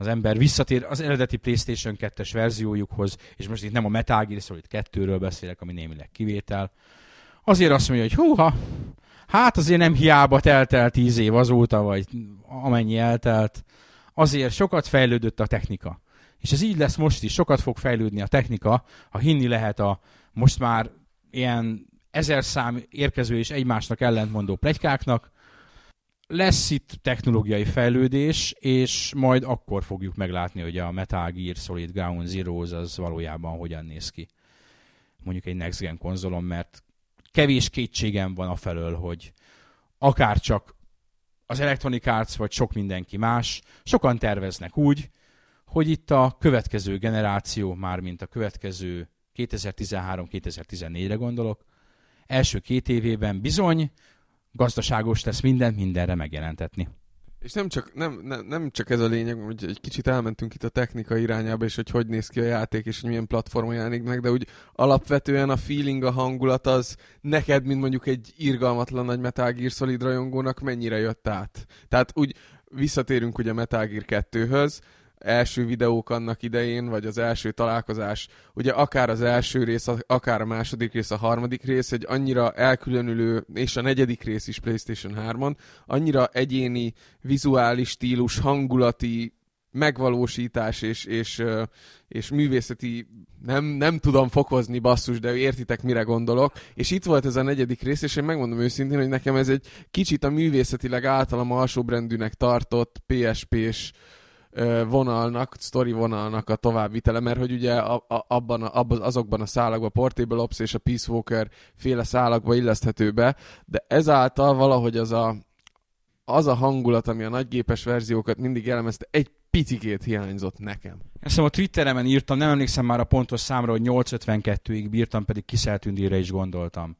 Az ember visszatér az eredeti PlayStation 2-es verziójukhoz, és most itt nem a Metal Gear Solid 2-ről beszélek, ami némileg kivétel. Azért azt mondja, hogy húha, hát azért nem hiába telt el tíz év azóta, vagy amennyi eltelt, azért sokat fejlődött a technika. És ez így lesz most is, sokat fog fejlődni a technika, ha hinni lehet a most már ilyen ezer szám érkező és egymásnak ellentmondó plegykáknak, lesz itt technológiai fejlődés, és majd akkor fogjuk meglátni, hogy a Metal Gear Solid Ground Zeroes az valójában hogyan néz ki. Mondjuk egy Next Gen konzolon, mert kevés kétségem van a felől, hogy akár csak az Electronic Arts, vagy sok mindenki más, sokan terveznek úgy, hogy itt a következő generáció, már mint a következő 2013-2014-re gondolok, első két évében bizony gazdaságos lesz mindent mindenre megjelentetni. És nem csak, nem, nem, nem csak ez a lényeg, hogy egy kicsit elmentünk itt a technika irányába, és hogy hogy néz ki a játék, és hogy milyen platformon jelenik meg, de úgy alapvetően a feeling, a hangulat az neked, mint mondjuk egy irgalmatlan nagy Metal Gear Solid rajongónak mennyire jött át. Tehát úgy visszatérünk ugye Metal Gear 2-höz, első videók annak idején, vagy az első találkozás, ugye akár az első rész, akár a második rész, a harmadik rész, egy annyira elkülönülő, és a negyedik rész is PlayStation 3-on, annyira egyéni, vizuális stílus, hangulati megvalósítás és, és, és művészeti nem, nem tudom fokozni basszus, de értitek mire gondolok. És itt volt ez a negyedik rész, és én megmondom őszintén, hogy nekem ez egy kicsit a művészetileg általam alsóbrendűnek tartott PSP-s vonalnak, story vonalnak a továbbvitele, mert hogy ugye abban abban, azokban a szálakban, a Portable Ops és a Peace Walker féle szálakba illeszthető be, de ezáltal valahogy az a, az a hangulat, ami a nagygépes verziókat mindig jellemezte, egy picikét hiányzott nekem. Ezt a Twitteremen írtam, nem emlékszem már a pontos számra, hogy 852-ig bírtam, pedig Kiszeltündire is gondoltam.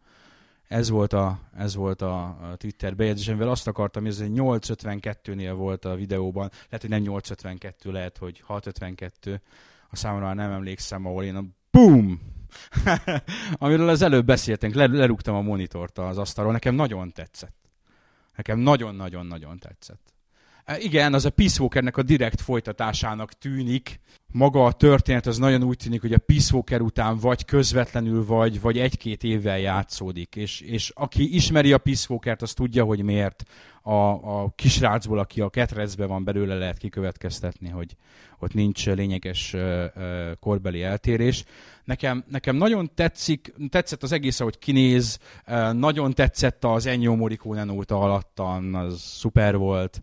Ez volt a, ez volt a, Twitter bejegyzésemvel. Azt akartam, hogy ez 852-nél volt a videóban. Lehet, hogy nem 852, lehet, hogy 652. A számomra nem emlékszem, ahol én a BOOM! Amiről az előbb beszéltünk, lerúgtam a monitort az asztalról. Nekem nagyon tetszett. Nekem nagyon-nagyon-nagyon tetszett. E, igen, az a Peace Walkernek a direkt folytatásának tűnik. Maga a történet az nagyon úgy tűnik, hogy a Peace Walker után vagy közvetlenül, vagy, vagy egy-két évvel játszódik. És, és aki ismeri a Peace Walkert, az tudja, hogy miért a, a kisrácból, aki a ketrecbe van belőle, lehet kikövetkeztetni, hogy ott nincs lényeges korbeli eltérés. Nekem, nekem nagyon tetszik, tetszett az egész, ahogy kinéz, nagyon tetszett az Ennio Morricone óta alattan, az szuper volt.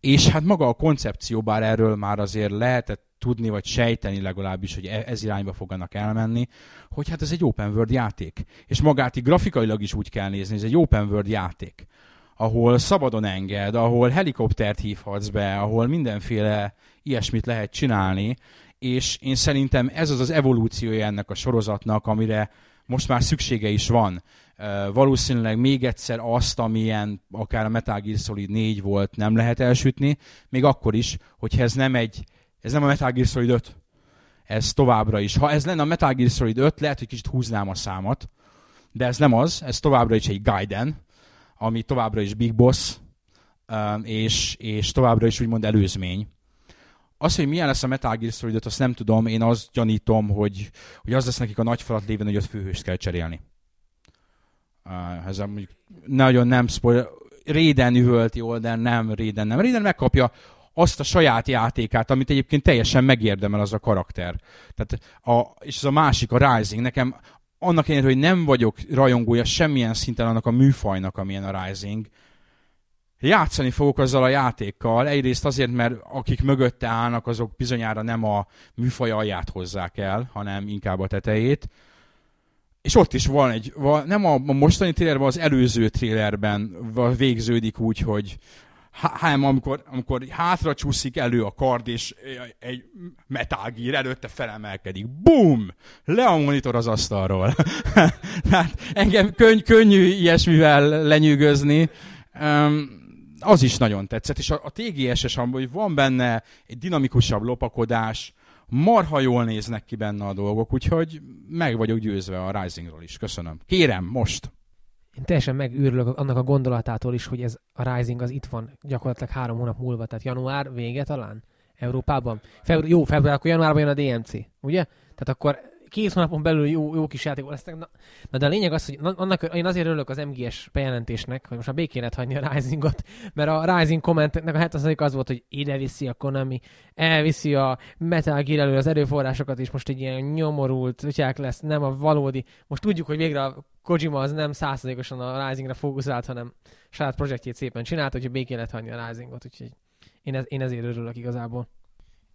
És hát maga a koncepció, bár erről már azért lehetett tudni, vagy sejteni legalábbis, hogy e- ez irányba fognak elmenni, hogy hát ez egy open world játék. És magát így grafikailag is úgy kell nézni, ez egy open world játék ahol szabadon enged, ahol helikoptert hívhatsz be, ahol mindenféle ilyesmit lehet csinálni, és én szerintem ez az az evolúciója ennek a sorozatnak, amire most már szüksége is van valószínűleg még egyszer azt, amilyen akár a Metal Gear Solid 4 volt, nem lehet elsütni, még akkor is, hogyha ez nem egy, ez nem a Metal Gear Solid 5, ez továbbra is. Ha ez lenne a Metal Gear Solid 5, lehet, hogy kicsit húznám a számat, de ez nem az, ez továbbra is egy Gaiden, ami továbbra is Big Boss, és, és továbbra is úgymond előzmény. Az, hogy milyen lesz a Metal Gear Solid 5, azt nem tudom, én azt gyanítom, hogy, hogy az lesz nekik a nagy falat lévén, hogy ott főhőst kell cserélni ez mondjuk nagyon nem spoiler, Réden üvölt jól, de nem Réden nem. Réden megkapja azt a saját játékát, amit egyébként teljesen megérdemel az a karakter. Tehát a, és ez a másik, a Rising. Nekem annak ellenére, hogy nem vagyok rajongója semmilyen szinten annak a műfajnak, amilyen a Rising, játszani fogok azzal a játékkal. Egyrészt azért, mert akik mögötte állnak, azok bizonyára nem a műfaj alját hozzák el, hanem inkább a tetejét és ott is van egy, van, nem a, a mostani trailerben, az előző trailerben végződik úgy, hogy hanem amikor, amikor hátra csúszik elő a kard, és egy metágír előtte felemelkedik. Bum! Le a monitor az asztalról. Tehát engem könny, könnyű ilyesmivel lenyűgözni. Um, az is nagyon tetszett, és a, a TGS-es, hogy van benne egy dinamikusabb lopakodás, marha jól néznek ki benne a dolgok, úgyhogy meg vagyok győzve a Risingról is. Köszönöm. Kérem, most! Én teljesen megőrülök annak a gondolatától is, hogy ez a Rising az itt van gyakorlatilag három hónap múlva, tehát január vége talán Európában. Febru- jó, február, akkor januárban jön a DMC, ugye? Tehát akkor két hónapon belül jó, jó kis játék lesznek. Na, na, de a lényeg az, hogy na, annak, én azért örülök az MGS bejelentésnek, hogy most már békén lehet hagyni a Risingot, mert a Rising kommentnek a 70 az volt, hogy ide viszi a Konami, elviszi a Metal Gear elő az erőforrásokat, és most egy ilyen nyomorult ütyák lesz, nem a valódi. Most tudjuk, hogy végre a Kojima az nem százszerzékosan a Risingra fókuszált, hanem saját projektjét szépen csinált, hogy békén lehet hagyni a Risingot, úgyhogy én, ez, én ezért örülök igazából.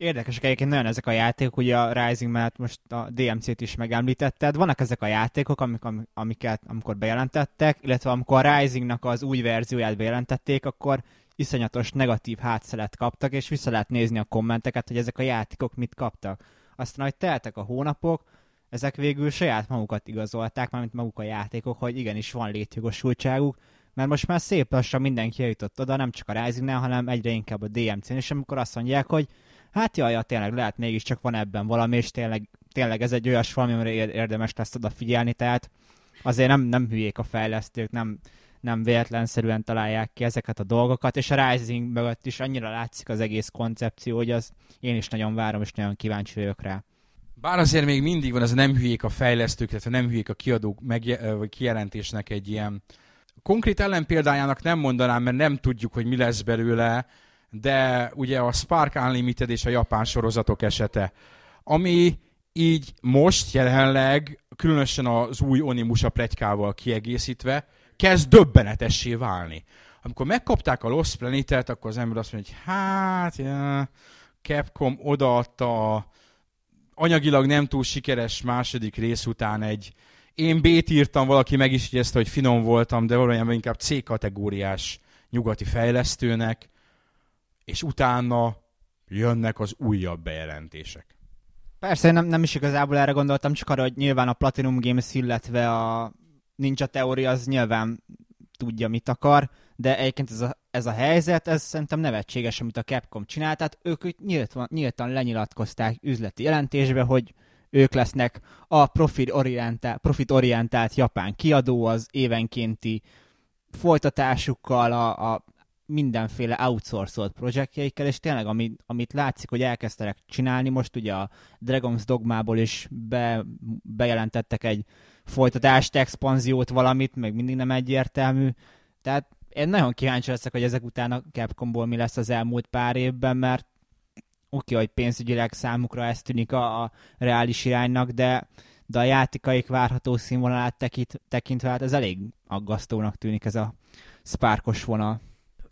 Érdekesek egyébként nagyon ezek a játékok, ugye a Rising mellett most a DMC-t is megemlítetted. Vannak ezek a játékok, amik, amiket amikor bejelentettek, illetve amikor a Risingnak az új verzióját bejelentették, akkor iszonyatos negatív hátszelet kaptak, és vissza lehet nézni a kommenteket, hogy ezek a játékok mit kaptak. Aztán, hogy teltek a hónapok, ezek végül saját magukat igazolták, mármint maguk a játékok, hogy igenis van létjogosultságuk, mert most már szép lassan mindenki eljutott oda, nem csak a Rising-nál, hanem egyre inkább a DMC-n, és amikor azt mondják, hogy hát jaj, ja, tényleg lehet mégiscsak van ebben valami, és tényleg, tényleg ez egy olyas valami, amire érdemes lesz odafigyelni, tehát azért nem, nem hülyék a fejlesztők, nem, nem véletlenszerűen találják ki ezeket a dolgokat, és a Rising mögött is annyira látszik az egész koncepció, hogy az én is nagyon várom, és nagyon kíváncsi vagyok rá. Bár azért még mindig van, ez nem hülyék a fejlesztők, illetve nem hülyék a kiadók megje- vagy kijelentésnek egy ilyen konkrét ellenpéldájának nem mondanám, mert nem tudjuk, hogy mi lesz belőle, de ugye a Spark Unlimited és a japán sorozatok esete, ami így most jelenleg, különösen az új Onimusa plegykával kiegészítve, kezd döbbenetessé válni. Amikor megkapták a Lost Planet-et, akkor az ember azt mondja, hogy hát, ja, Capcom odaadta a anyagilag nem túl sikeres második rész után egy én B-t írtam, valaki meg is jegyezte, hogy finom voltam, de valójában inkább C-kategóriás nyugati fejlesztőnek, és utána jönnek az újabb bejelentések. Persze, nem, nem is igazából erre gondoltam, csak arra, hogy nyilván a Platinum Games, illetve a Ninja Theory az nyilván tudja, mit akar, de egyébként ez a, ez a helyzet, ez szerintem nevetséges, amit a Capcom csinált, tehát ők nyíltan, nyíltan lenyilatkozták üzleti jelentésbe, hogy ők lesznek a profit-orientált, profit-orientált japán kiadó az évenkénti folytatásukkal, a, a mindenféle outsourcolt projektjeikkel, és tényleg amit, amit látszik, hogy elkezdtek csinálni, most ugye a Dragon's Dogmából is be, bejelentettek egy folytatást, expanziót, valamit, meg mindig nem egyértelmű. Tehát én nagyon kíváncsi leszek, hogy ezek után a Capcomból mi lesz az elmúlt pár évben, mert oké, okay, hogy pénzügyileg számukra ez tűnik a, a reális iránynak, de, de a játékaik várható színvonalát tekint, tekintve, hát ez elég aggasztónak tűnik ez a spárkos vonal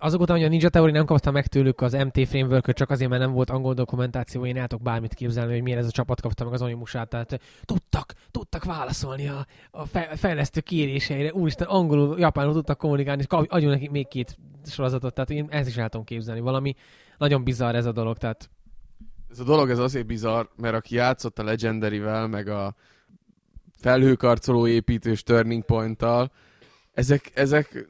azok után, hogy a Ninja Theory nem kapta meg tőlük az MT framework csak azért, mert nem volt angol dokumentáció, én álltok bármit képzelni, hogy miért ez a csapat kapta meg az Onimusát. Tehát tudtak, tudtak válaszolni a, a fejlesztő kéréseire. Úristen, angolul, japánul tudtak kommunikálni, és adjunk neki még két sorozatot. Tehát én ezt is el tudom képzelni. Valami nagyon bizarr ez a dolog. Tehát... Ez a dolog ez azért bizarr, mert aki játszott a Legendary-vel, meg a felhőkarcoló építős Turning Point-tal, ezek, ezek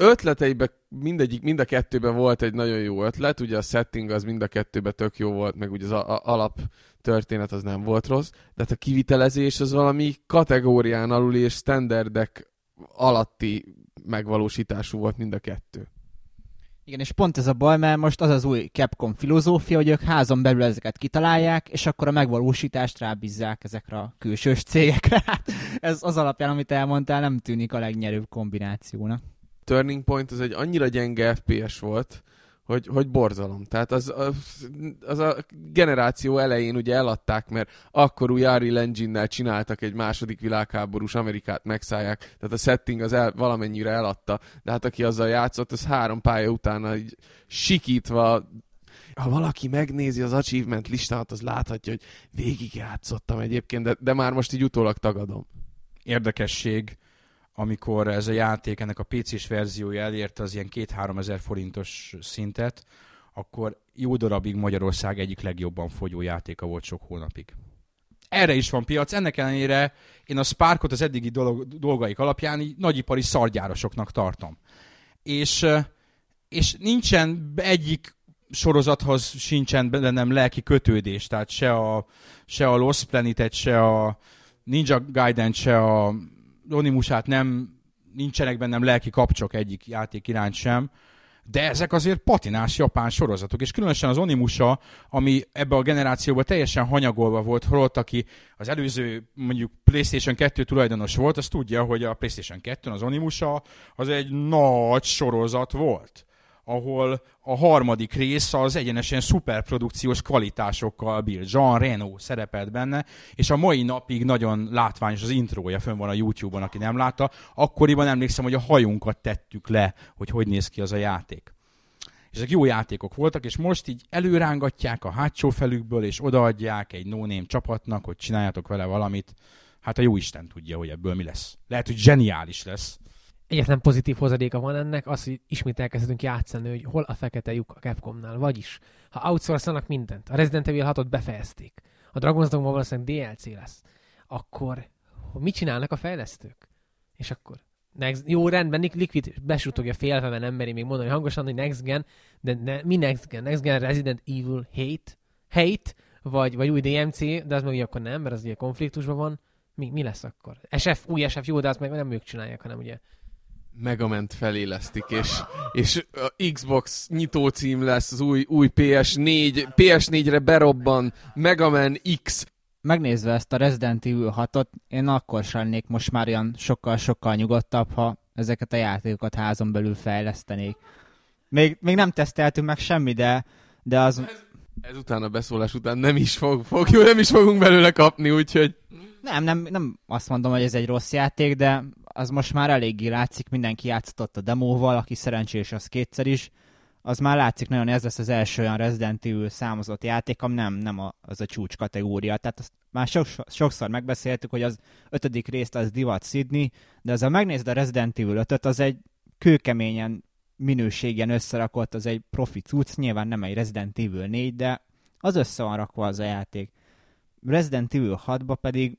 ötleteibe mindegyik, mind a kettőben volt egy nagyon jó ötlet, ugye a setting az mind a kettőben tök jó volt, meg ugye az a, a, alap történet az nem volt rossz, de hát a kivitelezés az valami kategórián aluli és standardek alatti megvalósítású volt mind a kettő. Igen, és pont ez a baj, mert most az az új Capcom filozófia, hogy ők házon belül ezeket kitalálják, és akkor a megvalósítást rábízzák ezekre a külsős cégekre. Hát ez az alapján, amit elmondtál, nem tűnik a legnyerőbb kombinációnak. Turning Point az egy annyira gyenge FPS volt, hogy, hogy borzalom. Tehát az, az, az a generáció elején ugye eladták, mert akkor új Unreal Engine-nel csináltak egy második világháborús Amerikát megszállják, tehát a setting az el, valamennyire eladta, de hát aki azzal játszott, az három pálya utána így sikítva ha valaki megnézi az achievement listámat, az láthatja, hogy végig játszottam egyébként, de, de már most így utólag tagadom. Érdekesség, amikor ez a játék, ennek a PC-s verziója elérte az ilyen 2-3 ezer forintos szintet, akkor jó darabig Magyarország egyik legjobban fogyó játéka volt sok hónapig. Erre is van piac, ennek ellenére én a Sparkot az eddigi dolog, dolgaik alapján így nagyipari szargyárosoknak tartom. És, és nincsen egyik sorozathoz sincsen bennem lelki kötődés, tehát se a, se a Lost Planet-et, se a Ninja Gaiden, se a Onimusát nem, nincsenek bennem lelki kapcsok egyik játék iránt sem, de ezek azért patinás japán sorozatok, és különösen az Onimusa, ami ebbe a generációban teljesen hanyagolva volt, holott aki az előző mondjuk PlayStation 2 tulajdonos volt, az tudja, hogy a PlayStation 2 az Onimusa az egy nagy sorozat volt ahol a harmadik rész az egyenesen szuperprodukciós kvalitásokkal bír. Jean Reno szerepelt benne, és a mai napig nagyon látványos az intrója, fönn van a YouTube-on, aki nem látta. Akkoriban emlékszem, hogy a hajunkat tettük le, hogy hogy néz ki az a játék. És ezek jó játékok voltak, és most így előrángatják a hátsó felükből, és odaadják egy no csapatnak, hogy csináljatok vele valamit. Hát a jó Isten tudja, hogy ebből mi lesz. Lehet, hogy zseniális lesz egyetlen pozitív hozadéka van ennek, az, hogy ismét elkezdünk játszani, hogy hol a fekete lyuk a Capcomnál. Vagyis, ha outsourcolnak mindent, a Resident Evil 6-ot befejezték, a Dragon's Dogma valószínűleg DLC lesz, akkor mit csinálnak a fejlesztők? És akkor next, jó, rendben, Liquid besutogja félve, mert nem meri még mondani hangosan, hogy Next Gen, de ne, mi Next Gen? Next Gen Resident Evil Hate? Hate? Vagy, vagy új DMC, de az meg ugye akkor nem, mert az ugye konfliktusban van. Mi, mi lesz akkor? SF, új SF, jó, de azt meg nem ők csinálják, hanem ugye Megament felélesztik, és, és a Xbox nyitócím lesz, az új, új PS4, PS4-re berobban Megaman X. Megnézve ezt a Resident Evil 6-ot, én akkor sem most már olyan sokkal-sokkal nyugodtabb, ha ezeket a játékokat házon belül fejlesztenék. Még, még nem teszteltünk meg semmi, de, de az... Ez, ezután a beszólás után nem is fog, fog jó, nem is fogunk belőle kapni, úgyhogy... Nem, nem, nem azt mondom, hogy ez egy rossz játék, de az most már eléggé látszik, mindenki játszott a demóval, aki szerencsés, az kétszer is. Az már látszik nagyon, ez lesz az első olyan Resident Evil számozott játék, ami nem, nem a, az a csúcs kategória. Tehát azt már sok, sokszor megbeszéltük, hogy az ötödik részt az divat Sydney, de az a megnézed a Resident Evil 5 az egy kőkeményen minőségen összerakott, az egy profi cucc, nyilván nem egy Resident Evil 4, de az össze van rakva az a játék. Resident Evil 6-ba pedig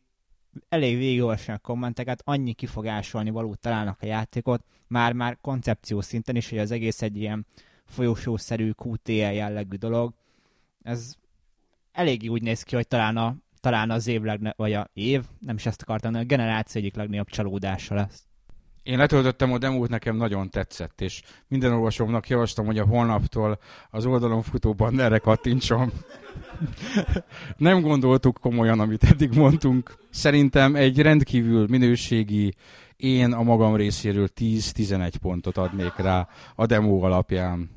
elég végigolvasom a kommenteket, annyi kifogásolni valót találnak a játékot, már-már koncepció szinten is, hogy az egész egy ilyen folyosószerű QTL jellegű dolog. Ez elég úgy néz ki, hogy talán, a, talán az év legne, vagy a év, nem is ezt akartam, a generáció egyik legnagyobb csalódása lesz. Én letöltöttem a demót, nekem nagyon tetszett, és minden olvasómnak javaslom, hogy a holnaptól az oldalon futóban erre kattintson. Nem gondoltuk komolyan, amit eddig mondtunk. Szerintem egy rendkívül minőségi, én a magam részéről 10-11 pontot adnék rá a demo alapján.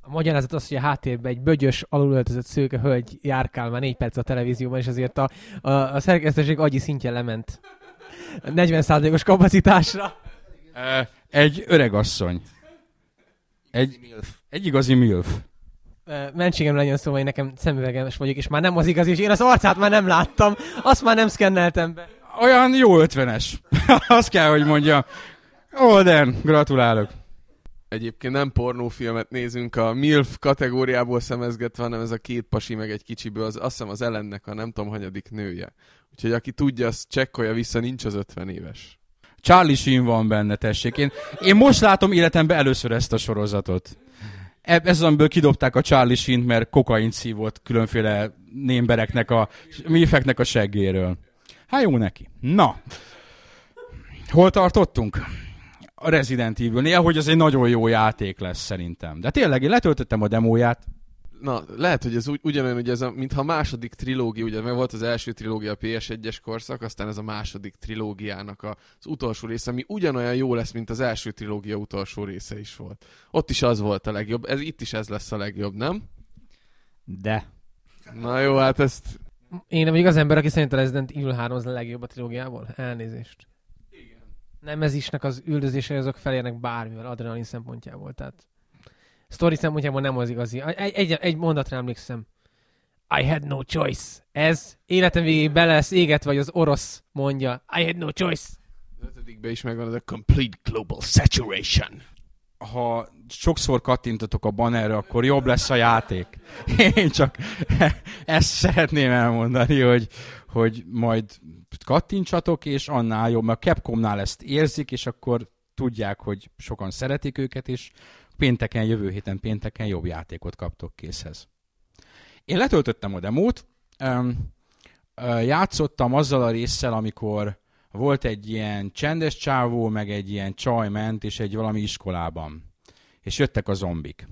A magyarázat az, hogy a háttérben egy bögyös, alulöltözött szőke hölgy járkál már négy perc a televízióban, és azért a, a, a szerkesztőség agyi szintje lement 40%-os kapacitásra. Egy öreg asszony. Egy, egy igazi milf. Mentségem legyen szó, hogy nekem szemüveges vagyok, és már nem az igazi, és én az arcát már nem láttam, azt már nem szkenneltem be. Olyan jó ötvenes. azt kell, hogy mondja. Olden, gratulálok. Egyébként nem pornófilmet nézünk a MILF kategóriából szemezgetve, hanem ez a két pasi meg egy kicsiből, az, azt hiszem az ellennek a nem tudom hanyadik nője. Úgyhogy aki tudja, az csekkolja vissza, nincs az 50 éves. Charlie Sheen van benne, tessék. Én, én most látom életemben először ezt a sorozatot. Ez az, amiből kidobták a Charlie sheen mert kokain szívott különféle némbereknek a, mifeknek a seggéről. Hát jó neki. Na, hol tartottunk? A Resident Evil-nél, hogy ez egy nagyon jó játék lesz szerintem. De tényleg, én letöltöttem a demóját, na, lehet, hogy ez ugy, ugyanolyan, hogy ez a, mintha a második trilógia, ugye meg volt az első trilógia a PS1-es korszak, aztán ez a második trilógiának a, az utolsó része, ami ugyanolyan jó lesz, mint az első trilógia utolsó része is volt. Ott is az volt a legjobb, ez itt is ez lesz a legjobb, nem? De. Na jó, hát ezt... Én nem az ember, aki szerint a Resident Evil 3 az a legjobb a trilógiából. Elnézést. Igen. Nem ez isnek az üldözése, azok felérnek bármivel adrenalin szempontjából, tehát sztori szempontjából nem az igazi. Egy, egy, egy mondatra emlékszem. I had no choice. Ez életem végéig bele lesz éget, vagy az orosz mondja. I had no choice. Az ötödikben is megvan az a complete global saturation. Ha sokszor kattintotok a bannerre, akkor jobb lesz a játék. Én csak ezt szeretném elmondani, hogy, hogy majd kattintsatok, és annál jobb, mert a Capcomnál ezt érzik, és akkor tudják, hogy sokan szeretik őket, és pénteken, jövő héten pénteken jobb játékot kaptok készhez. Én letöltöttem a demót, játszottam azzal a résszel, amikor volt egy ilyen csendes csávó, meg egy ilyen csaj ment, és egy valami iskolában. és jöttek a zombik.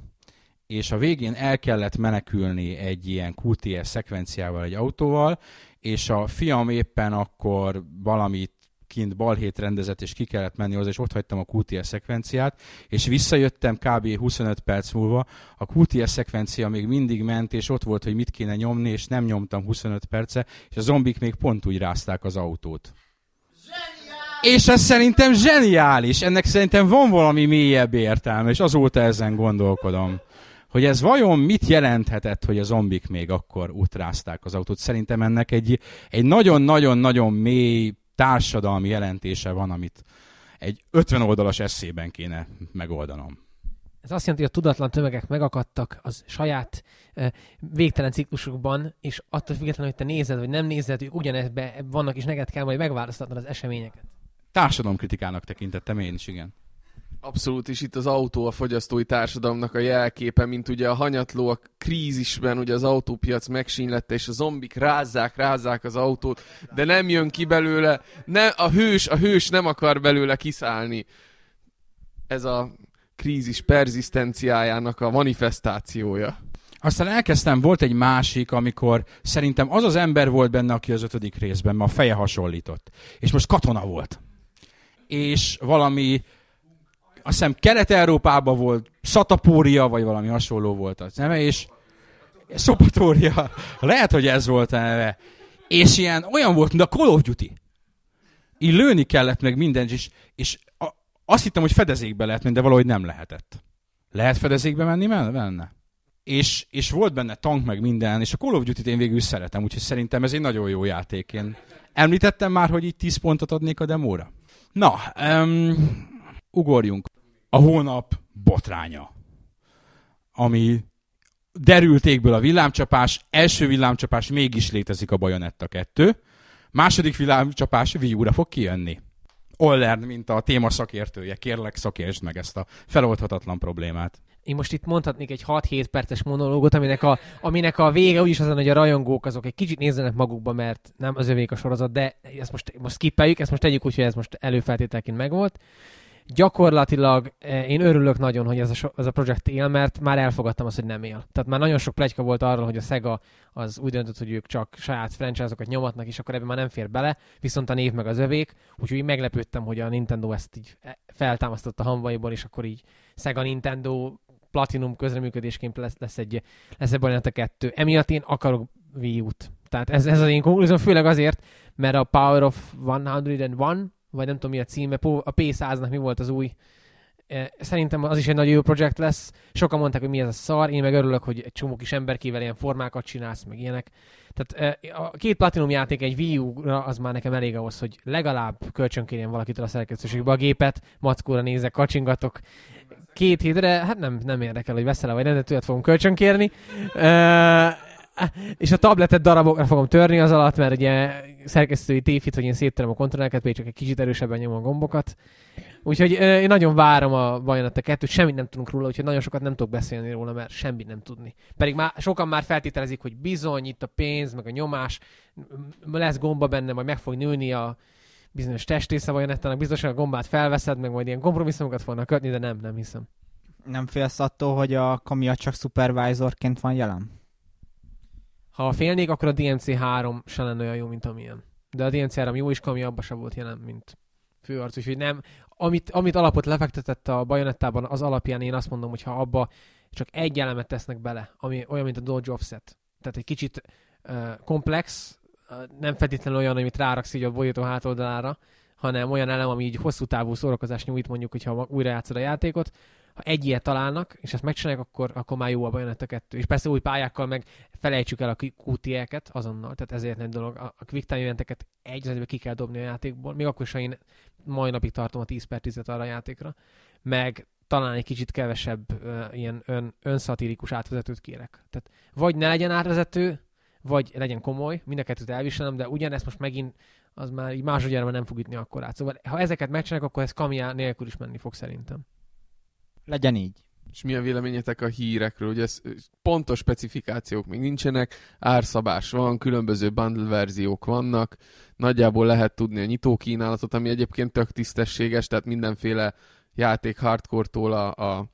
És a végén el kellett menekülni egy ilyen QTS szekvenciával, egy autóval, és a fiam éppen akkor valamit kint balhét rendezett, és ki kellett menni hozzá, és ott hagytam a QTS szekvenciát, és visszajöttem kb. 25 perc múlva, a QTS szekvencia még mindig ment, és ott volt, hogy mit kéne nyomni, és nem nyomtam 25 perce, és a zombik még pont úgy rázták az autót. És ez szerintem zseniális, ennek szerintem van valami mélyebb értelme, és azóta ezen gondolkodom hogy ez vajon mit jelenthetett, hogy a zombik még akkor utrázták az autót. Szerintem ennek egy, egy nagyon-nagyon-nagyon mély társadalmi jelentése van, amit egy 50 oldalas eszében kéne megoldanom. Ez azt jelenti, hogy a tudatlan tömegek megakadtak az saját uh, végtelen ciklusukban, és attól függetlenül, hogy te nézed, vagy nem nézed, ők ugyanezbe vannak, és neked kell majd megválasztatnod az eseményeket. Társadalomkritikának tekintettem én is, igen. Abszolút, és itt az autó a fogyasztói társadalomnak a jelképe, mint ugye a hanyatló a krízisben, ugye az autópiac megsínlette, és a zombik rázzák, rázzák az autót, de nem jön ki belőle, ne, a hős, a hős nem akar belőle kiszállni. Ez a krízis perzisztenciájának a manifestációja. Aztán elkezdtem, volt egy másik, amikor szerintem az az ember volt benne, aki az ötödik részben, mert a feje hasonlított. És most katona volt. És valami azt hiszem Kelet-Európában volt, Szatapória, vagy valami hasonló volt az neve, és Szopatória, lehet, hogy ez volt a neve. És ilyen, olyan volt, mint a Call of Duty. Így lőni kellett meg mindent, és, és a, azt hittem, hogy fedezékbe lehet menni, de valahogy nem lehetett. Lehet fedezékbe menni benne? És, és volt benne tank meg minden, és a Call of Duty-t én végül szeretem, úgyhogy szerintem ez egy nagyon jó játék. Én említettem már, hogy itt 10 pontot adnék a demóra? Na, um, ugorjunk. A hónap botránya, ami derültékből a villámcsapás, első villámcsapás mégis létezik a Bajonetta 2, második villámcsapás Wii U-ra fog kijönni. Oller, mint a téma szakértője, kérlek szakértsd meg ezt a feloldhatatlan problémát. Én most itt mondhatnék egy 6-7 perces monológot, aminek a, aminek a vége úgyis azon, hogy a rajongók azok egy kicsit nézzenek magukba, mert nem az övék a sorozat, de ezt most, most skippeljük, ezt most tegyük úgy, hogy ez most előfeltételként megvolt gyakorlatilag eh, én örülök nagyon, hogy ez a, ez a projekt él, mert már elfogadtam azt, hogy nem él. Tehát már nagyon sok plegyka volt arról, hogy a Sega az úgy döntött, hogy ők csak saját franchise-okat nyomatnak, és akkor ebben már nem fér bele, viszont a név meg az övék, úgyhogy meglepődtem, hogy a Nintendo ezt így eh, feltámasztotta hamvaiból, és akkor így Sega Nintendo Platinum közreműködésként lesz, lesz egy, lesz egy Bayonetta 2. Emiatt én akarok Wii U-t. Tehát ez, ez az én konklúzióm, főleg azért, mert a Power of 101 vagy nem tudom mi a címe, a P100-nak mi volt az új. E, szerintem az is egy nagyon jó projekt lesz. Sokan mondták, hogy mi ez a szar, én meg örülök, hogy egy csomó kis emberkével ilyen formákat csinálsz, meg ilyenek. Tehát e, a két Platinum játék egy Wii U-ra az már nekem elég ahhoz, hogy legalább kölcsönkérjen valakitől a szerkesztőségbe a gépet, mackóra nézek, kacsingatok, két hétre, hát nem, nem érdekel, hogy veszel vagy nem, de tőled fogom kölcsönkérni. Uh, és a tabletet darabokra fogom törni az alatt, mert ugye szerkesztői tévhit, hogy én szétterem a kontrollereket, pedig csak egy kicsit erősebben nyomom a gombokat. Úgyhogy én nagyon várom a Bayonetta 2 semmit nem tudunk róla, úgyhogy nagyon sokat nem tudok beszélni róla, mert semmit nem tudni. Pedig már, sokan már feltételezik, hogy bizony itt a pénz, meg a nyomás, lesz gomba benne, majd meg fog nőni a bizonyos testrésze Bayonettának, biztosan a gombát felveszed, meg majd ilyen kompromisszumokat fognak kötni, de nem, nem hiszem. Nem félsz attól, hogy a Kamia csak supervisorként van jelen? Ha félnék, akkor a DMC3 se lenne olyan jó, mint amilyen. De a DMC3 jó is, ami abban sem volt jelen, mint főarc, úgyhogy nem. Amit, amit alapot lefektetett a Bajonettában, az alapján én azt mondom, hogy ha abba csak egy elemet tesznek bele, ami olyan, mint a Dodge Offset, tehát egy kicsit uh, komplex, uh, nem feltétlenül olyan, amit ráraksz így a bolyotó hátoldalára, hanem olyan elem, ami így hosszú távú szórakozást nyújt, mondjuk, hogyha újra játszod a játékot, ha egy ilyet találnak, és ezt megcsinálják, akkor, akkor már jó a Bayonetta 2. És persze új pályákkal meg felejtsük el a QTE-ket azonnal, tehát ezért nem dolog. A, quick time eventeket egy ki kell dobni a játékból, még akkor is, ha én mai napig tartom a 10 per 10 arra a játékra, meg talán egy kicsit kevesebb uh, ilyen ön, önszatirikus átvezetőt kérek. Tehát vagy ne legyen átvezető, vagy legyen komoly, mind a kettőt elviselem, de ugyanezt most megint az már így másodjára nem fog ütni akkor át. Szóval ha ezeket megcsinálják, akkor ez kamiá nélkül is menni fog szerintem. Legyen így. És mi a véleményetek a hírekről? Ugye ez, pontos specifikációk még nincsenek, árszabás van, különböző bundle verziók vannak, nagyjából lehet tudni a nyitókínálatot, ami egyébként tök tisztességes, tehát mindenféle játék hardcore-tól a, a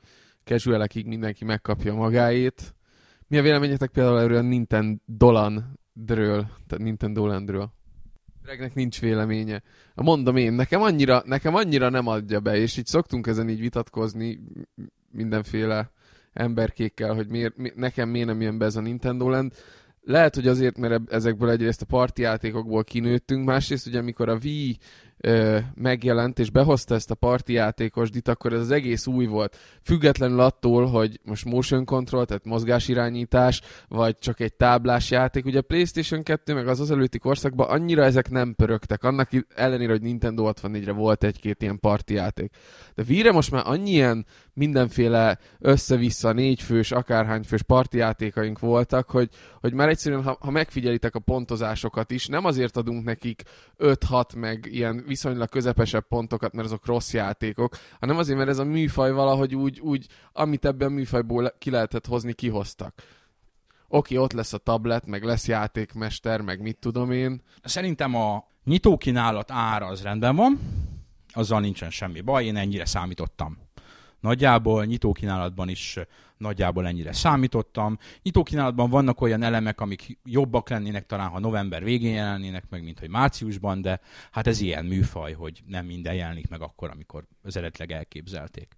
casualekig mindenki megkapja magáét. Mi a véleményetek például erről a Nintendo Dolan-dről, tehát Nintendo Landről? Gregnek nincs véleménye. Mondom én, nekem annyira, nekem annyira nem adja be, és így szoktunk ezen így vitatkozni mindenféle emberkékkel, hogy miért, mi, nekem miért nem jön be ez a Nintendo Land. Lehet, hogy azért, mert ezekből egyrészt a parti játékokból kinőttünk, másrészt ugye amikor a Wii ö, megjelent, és behozta ezt a parti játékosdit, akkor ez az egész új volt. Függetlenül attól, hogy most motion control, tehát mozgásirányítás, vagy csak egy táblás játék. Ugye a PlayStation 2, meg az az előtti korszakban annyira ezek nem pörögtek. Annak ellenére, hogy Nintendo 64-re volt egy-két ilyen parti játék. De Wii-re most már annyi ilyen mindenféle össze-vissza négyfős, akárhányfős parti játékaink voltak, hogy, hogy már egyszerűen, ha, ha megfigyelitek a pontozásokat is, nem azért adunk nekik 5-6 meg ilyen viszonylag közepesebb pontokat, mert azok rossz játékok, hanem azért, mert ez a műfaj valahogy úgy, úgy amit ebben a műfajból ki lehetett hozni, kihoztak. Oké, ott lesz a tablet, meg lesz játékmester, meg mit tudom én. Szerintem a nyitókínálat ára az rendben van, azzal nincsen semmi baj, én ennyire számítottam. Nagyjából nyitókínálatban is nagyjából ennyire számítottam. Nyitókínálatban vannak olyan elemek, amik jobbak lennének talán, ha november végén jelennének meg, mint hogy márciusban, de hát ez ilyen műfaj, hogy nem minden jelenik meg akkor, amikor az eredetleg elképzelték.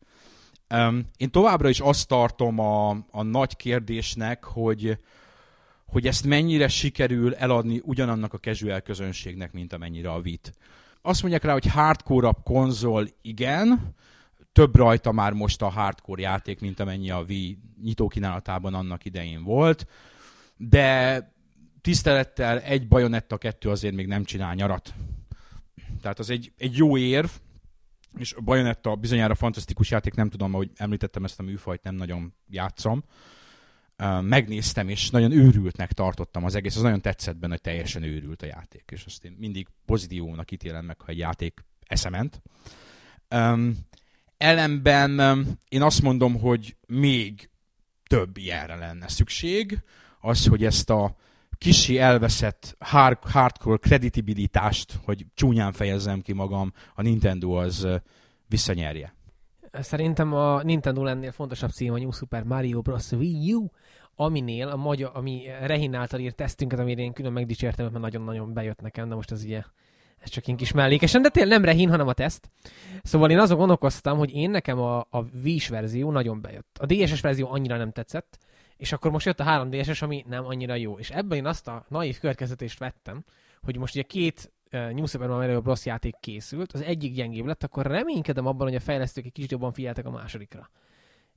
Én továbbra is azt tartom a, a nagy kérdésnek, hogy, hogy ezt mennyire sikerül eladni ugyanannak a casual közönségnek, mint amennyire a Vit. Azt mondják rá, hogy hardcore konzol, igen, több rajta már most a hardcore játék, mint amennyi a Wii nyitókínálatában annak idején volt, de tisztelettel egy bajonetta, kettő azért még nem csinál nyarat. Tehát az egy, egy jó érv, és a Bayonetta bizonyára fantasztikus játék, nem tudom, hogy említettem ezt a műfajt, nem nagyon játszom. Megnéztem, és nagyon őrültnek tartottam az egész, az nagyon tetszett benne, hogy teljesen őrült a játék, és azt én mindig pozitívónak ítélem meg, ha egy játék eszement. Um, ellenben én azt mondom, hogy még több ilyenre lenne szükség, az, hogy ezt a kisi elveszett hard, hardcore kreditibilitást, hogy csúnyán fejezzem ki magam, a Nintendo az visszanyerje. Szerintem a Nintendo lennél fontosabb cím a New Super Mario Bros. Wii U, aminél a magyar, ami Rehin által írt tesztünket, amire én külön megdicsértem, mert nagyon-nagyon bejött nekem, de most ez ugye ez csak én kis mellékesen, de tényleg nem rehin, hanem a teszt. Szóval én azon gondolkoztam, hogy én nekem a, a Wii-s verzió nagyon bejött. A DSS verzió annyira nem tetszett, és akkor most jött a 3DS-es, ami nem annyira jó. És ebben én azt a naív következetést vettem, hogy most ugye két uh, New Super Mario Bros. játék készült, az egyik gyengébb lett, akkor reménykedem abban, hogy a fejlesztők egy kicsit jobban figyeltek a másodikra.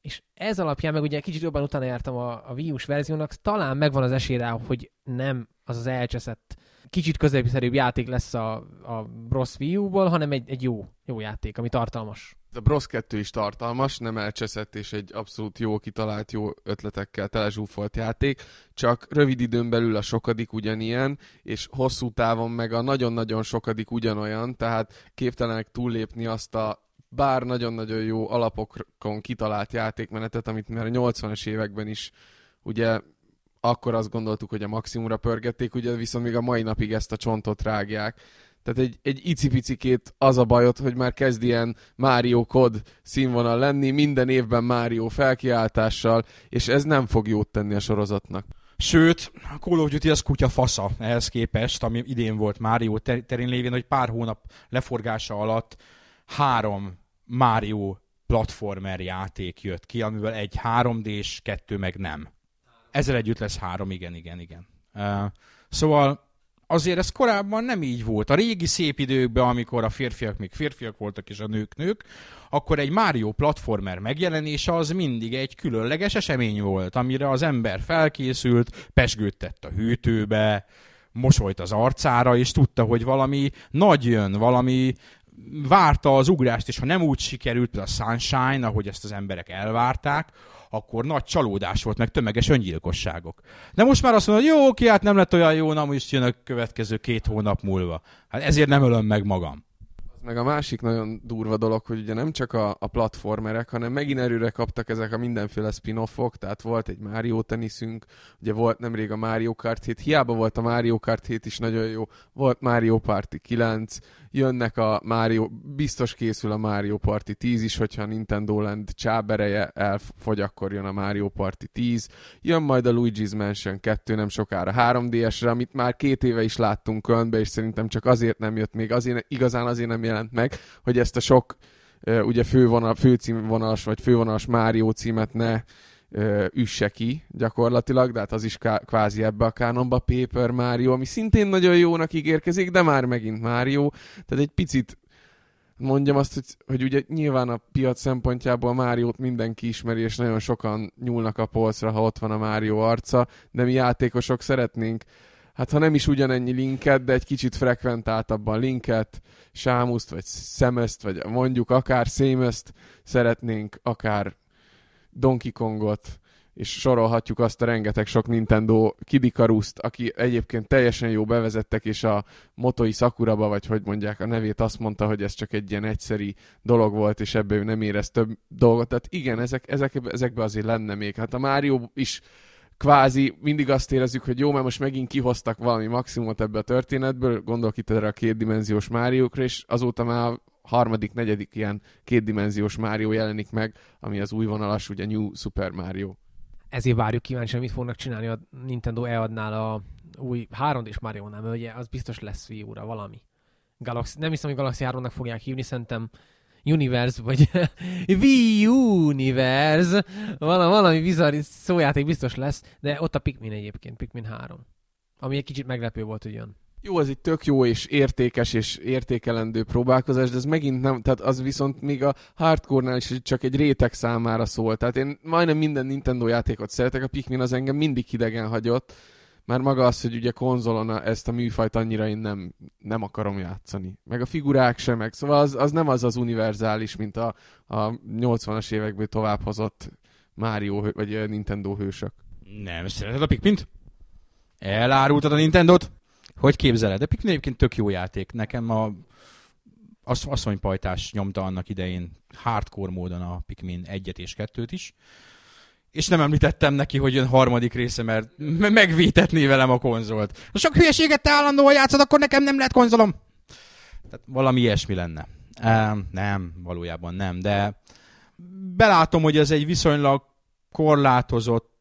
És ez alapján, meg ugye kicsit jobban utána jártam a, a Wii U-s verziónak, talán megvan az esély rá, hogy nem az az elcseszett kicsit középszerűbb játék lesz a, a Bros Wii hanem egy, egy jó, jó játék, ami tartalmas. A Bros 2 is tartalmas, nem elcseszett, és egy abszolút jó kitalált, jó ötletekkel telezsúfolt játék, csak rövid időn belül a sokadik ugyanilyen, és hosszú távon meg a nagyon-nagyon sokadik ugyanolyan, tehát képtelenek túllépni azt a bár nagyon-nagyon jó alapokon kitalált játékmenetet, amit már a 80-as években is ugye akkor azt gondoltuk, hogy a maximumra pörgették, ugye viszont még a mai napig ezt a csontot rágják. Tehát egy, egy icipicikét az a bajot, hogy már kezd ilyen Mario kod színvonal lenni, minden évben Mario felkiáltással, és ez nem fog jót tenni a sorozatnak. Sőt, a Call of Duty az kutya fasza ehhez képest, ami idén volt Mario terén lévén, hogy pár hónap leforgása alatt három Mario platformer játék jött ki, amivel egy 3D-s, kettő meg nem. Ezzel együtt lesz három, igen, igen, igen. Uh, szóval azért ez korábban nem így volt. A régi szép időkben, amikor a férfiak még férfiak voltak, és a nők nők, akkor egy Mario platformer megjelenése az mindig egy különleges esemény volt, amire az ember felkészült, pesgőt tett a hűtőbe, mosolyt az arcára, és tudta, hogy valami nagy jön, valami várta az ugrást, és ha nem úgy sikerült, a Sunshine, ahogy ezt az emberek elvárták, akkor nagy csalódás volt, meg tömeges öngyilkosságok. De most már azt mondod, hogy jó, oké, hát nem lett olyan jó, na most jön a következő két hónap múlva. Hát ezért nem ölöm meg magam. Meg a másik nagyon durva dolog, hogy ugye nem csak a, a platformerek, hanem megint erőre kaptak ezek a mindenféle spin-offok, tehát volt egy Mario teniszünk, ugye volt nemrég a Mario Kart 7, hiába volt a Mario Kart 7 is nagyon jó, volt Mario Party 9, jönnek a Mario, biztos készül a Mario Party 10 is, hogyha a Nintendo Land csábereje elfogy, akkor jön a Mario Party 10, jön majd a Luigi's Mansion 2 nem sokára 3DS-re, amit már két éve is láttunk Kölnbe, és szerintem csak azért nem jött még, azért, igazán azért nem jelent meg, hogy ezt a sok ugye fővonal, főcímvonalas vagy fővonalas Mario címet ne üsse ki gyakorlatilag, de hát az is ká- kvázi ebbe a kánonba. Paper Mario, ami szintén nagyon jónak ígérkezik, de már megint Mario, tehát egy picit mondjam azt, hogy, hogy ugye nyilván a piac szempontjából Máriót mindenki ismeri, és nagyon sokan nyúlnak a polcra, ha ott van a Mário arca, de mi játékosok szeretnénk hát ha nem is ugyanennyi linket, de egy kicsit frekventáltabban linket, sámuszt, vagy szemeszt, vagy mondjuk akár szémeszt szeretnénk, akár Donkey Kongot, és sorolhatjuk azt a rengeteg sok Nintendo kidikaruszt, aki egyébként teljesen jó bevezettek, és a Motoi Sakuraba, vagy hogy mondják a nevét, azt mondta, hogy ez csak egy ilyen egyszeri dolog volt, és ebből nem érez több dolgot. Tehát igen, ezek, ezek, ezekbe azért lenne még. Hát a Mario is kvázi mindig azt érezzük, hogy jó, mert most megint kihoztak valami maximumot ebbe a történetből, gondolok itt erre a kétdimenziós Máriókra, és azóta már harmadik, negyedik ilyen kétdimenziós Mario jelenik meg, ami az új vonalas, ugye New Super Mario. Ezért várjuk kíváncsian, mit fognak csinálni a Nintendo EAD-nál a új 3D-s Mario-nál, mert ugye az biztos lesz Wii U-ra valami. Galaxy, nem hiszem, hogy Galaxy 3-nak fogják hívni, szerintem Universe, vagy Wii Universe, valami, valami bizarr szójáték biztos lesz, de ott a Pikmin egyébként, Pikmin 3. Ami egy kicsit meglepő volt, hogy jön. Jó, ez egy tök jó és értékes és értékelendő próbálkozás, de ez megint nem, tehát az viszont még a hardcore-nál is csak egy réteg számára szól. Tehát én majdnem minden Nintendo játékot szeretek, a Pikmin az engem mindig hidegen hagyott, már maga az, hogy ugye konzolon ezt a műfajt annyira én nem, nem akarom játszani. Meg a figurák sem, meg szóval az, az nem az az univerzális, mint a, a 80-as évekből továbbhozott Mario vagy Nintendo hősök. Nem, szereted a Pikmint? Elárultad a Nintendot? Hogy képzeled? De Pikmin egyébként tök jó játék. Nekem a az asszonypajtás nyomta annak idején hardcore módon a Pikmin 1 és 2-t is és nem említettem neki, hogy jön harmadik része, mert megvétetné velem a konzolt. Ha sok hülyeséget te állandóan játszod, akkor nekem nem lehet konzolom. Tehát valami ilyesmi lenne. Nem, valójában nem, de belátom, hogy ez egy viszonylag korlátozott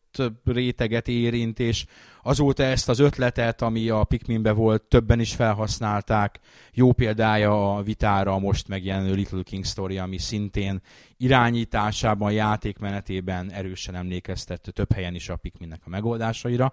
réteget érint, és azóta ezt az ötletet, ami a Pikminbe volt, többen is felhasználták. Jó példája a vitára a most megjelenő Little King Story, ami szintén irányításában, játékmenetében erősen emlékeztet több helyen is a Pikminnek a megoldásaira.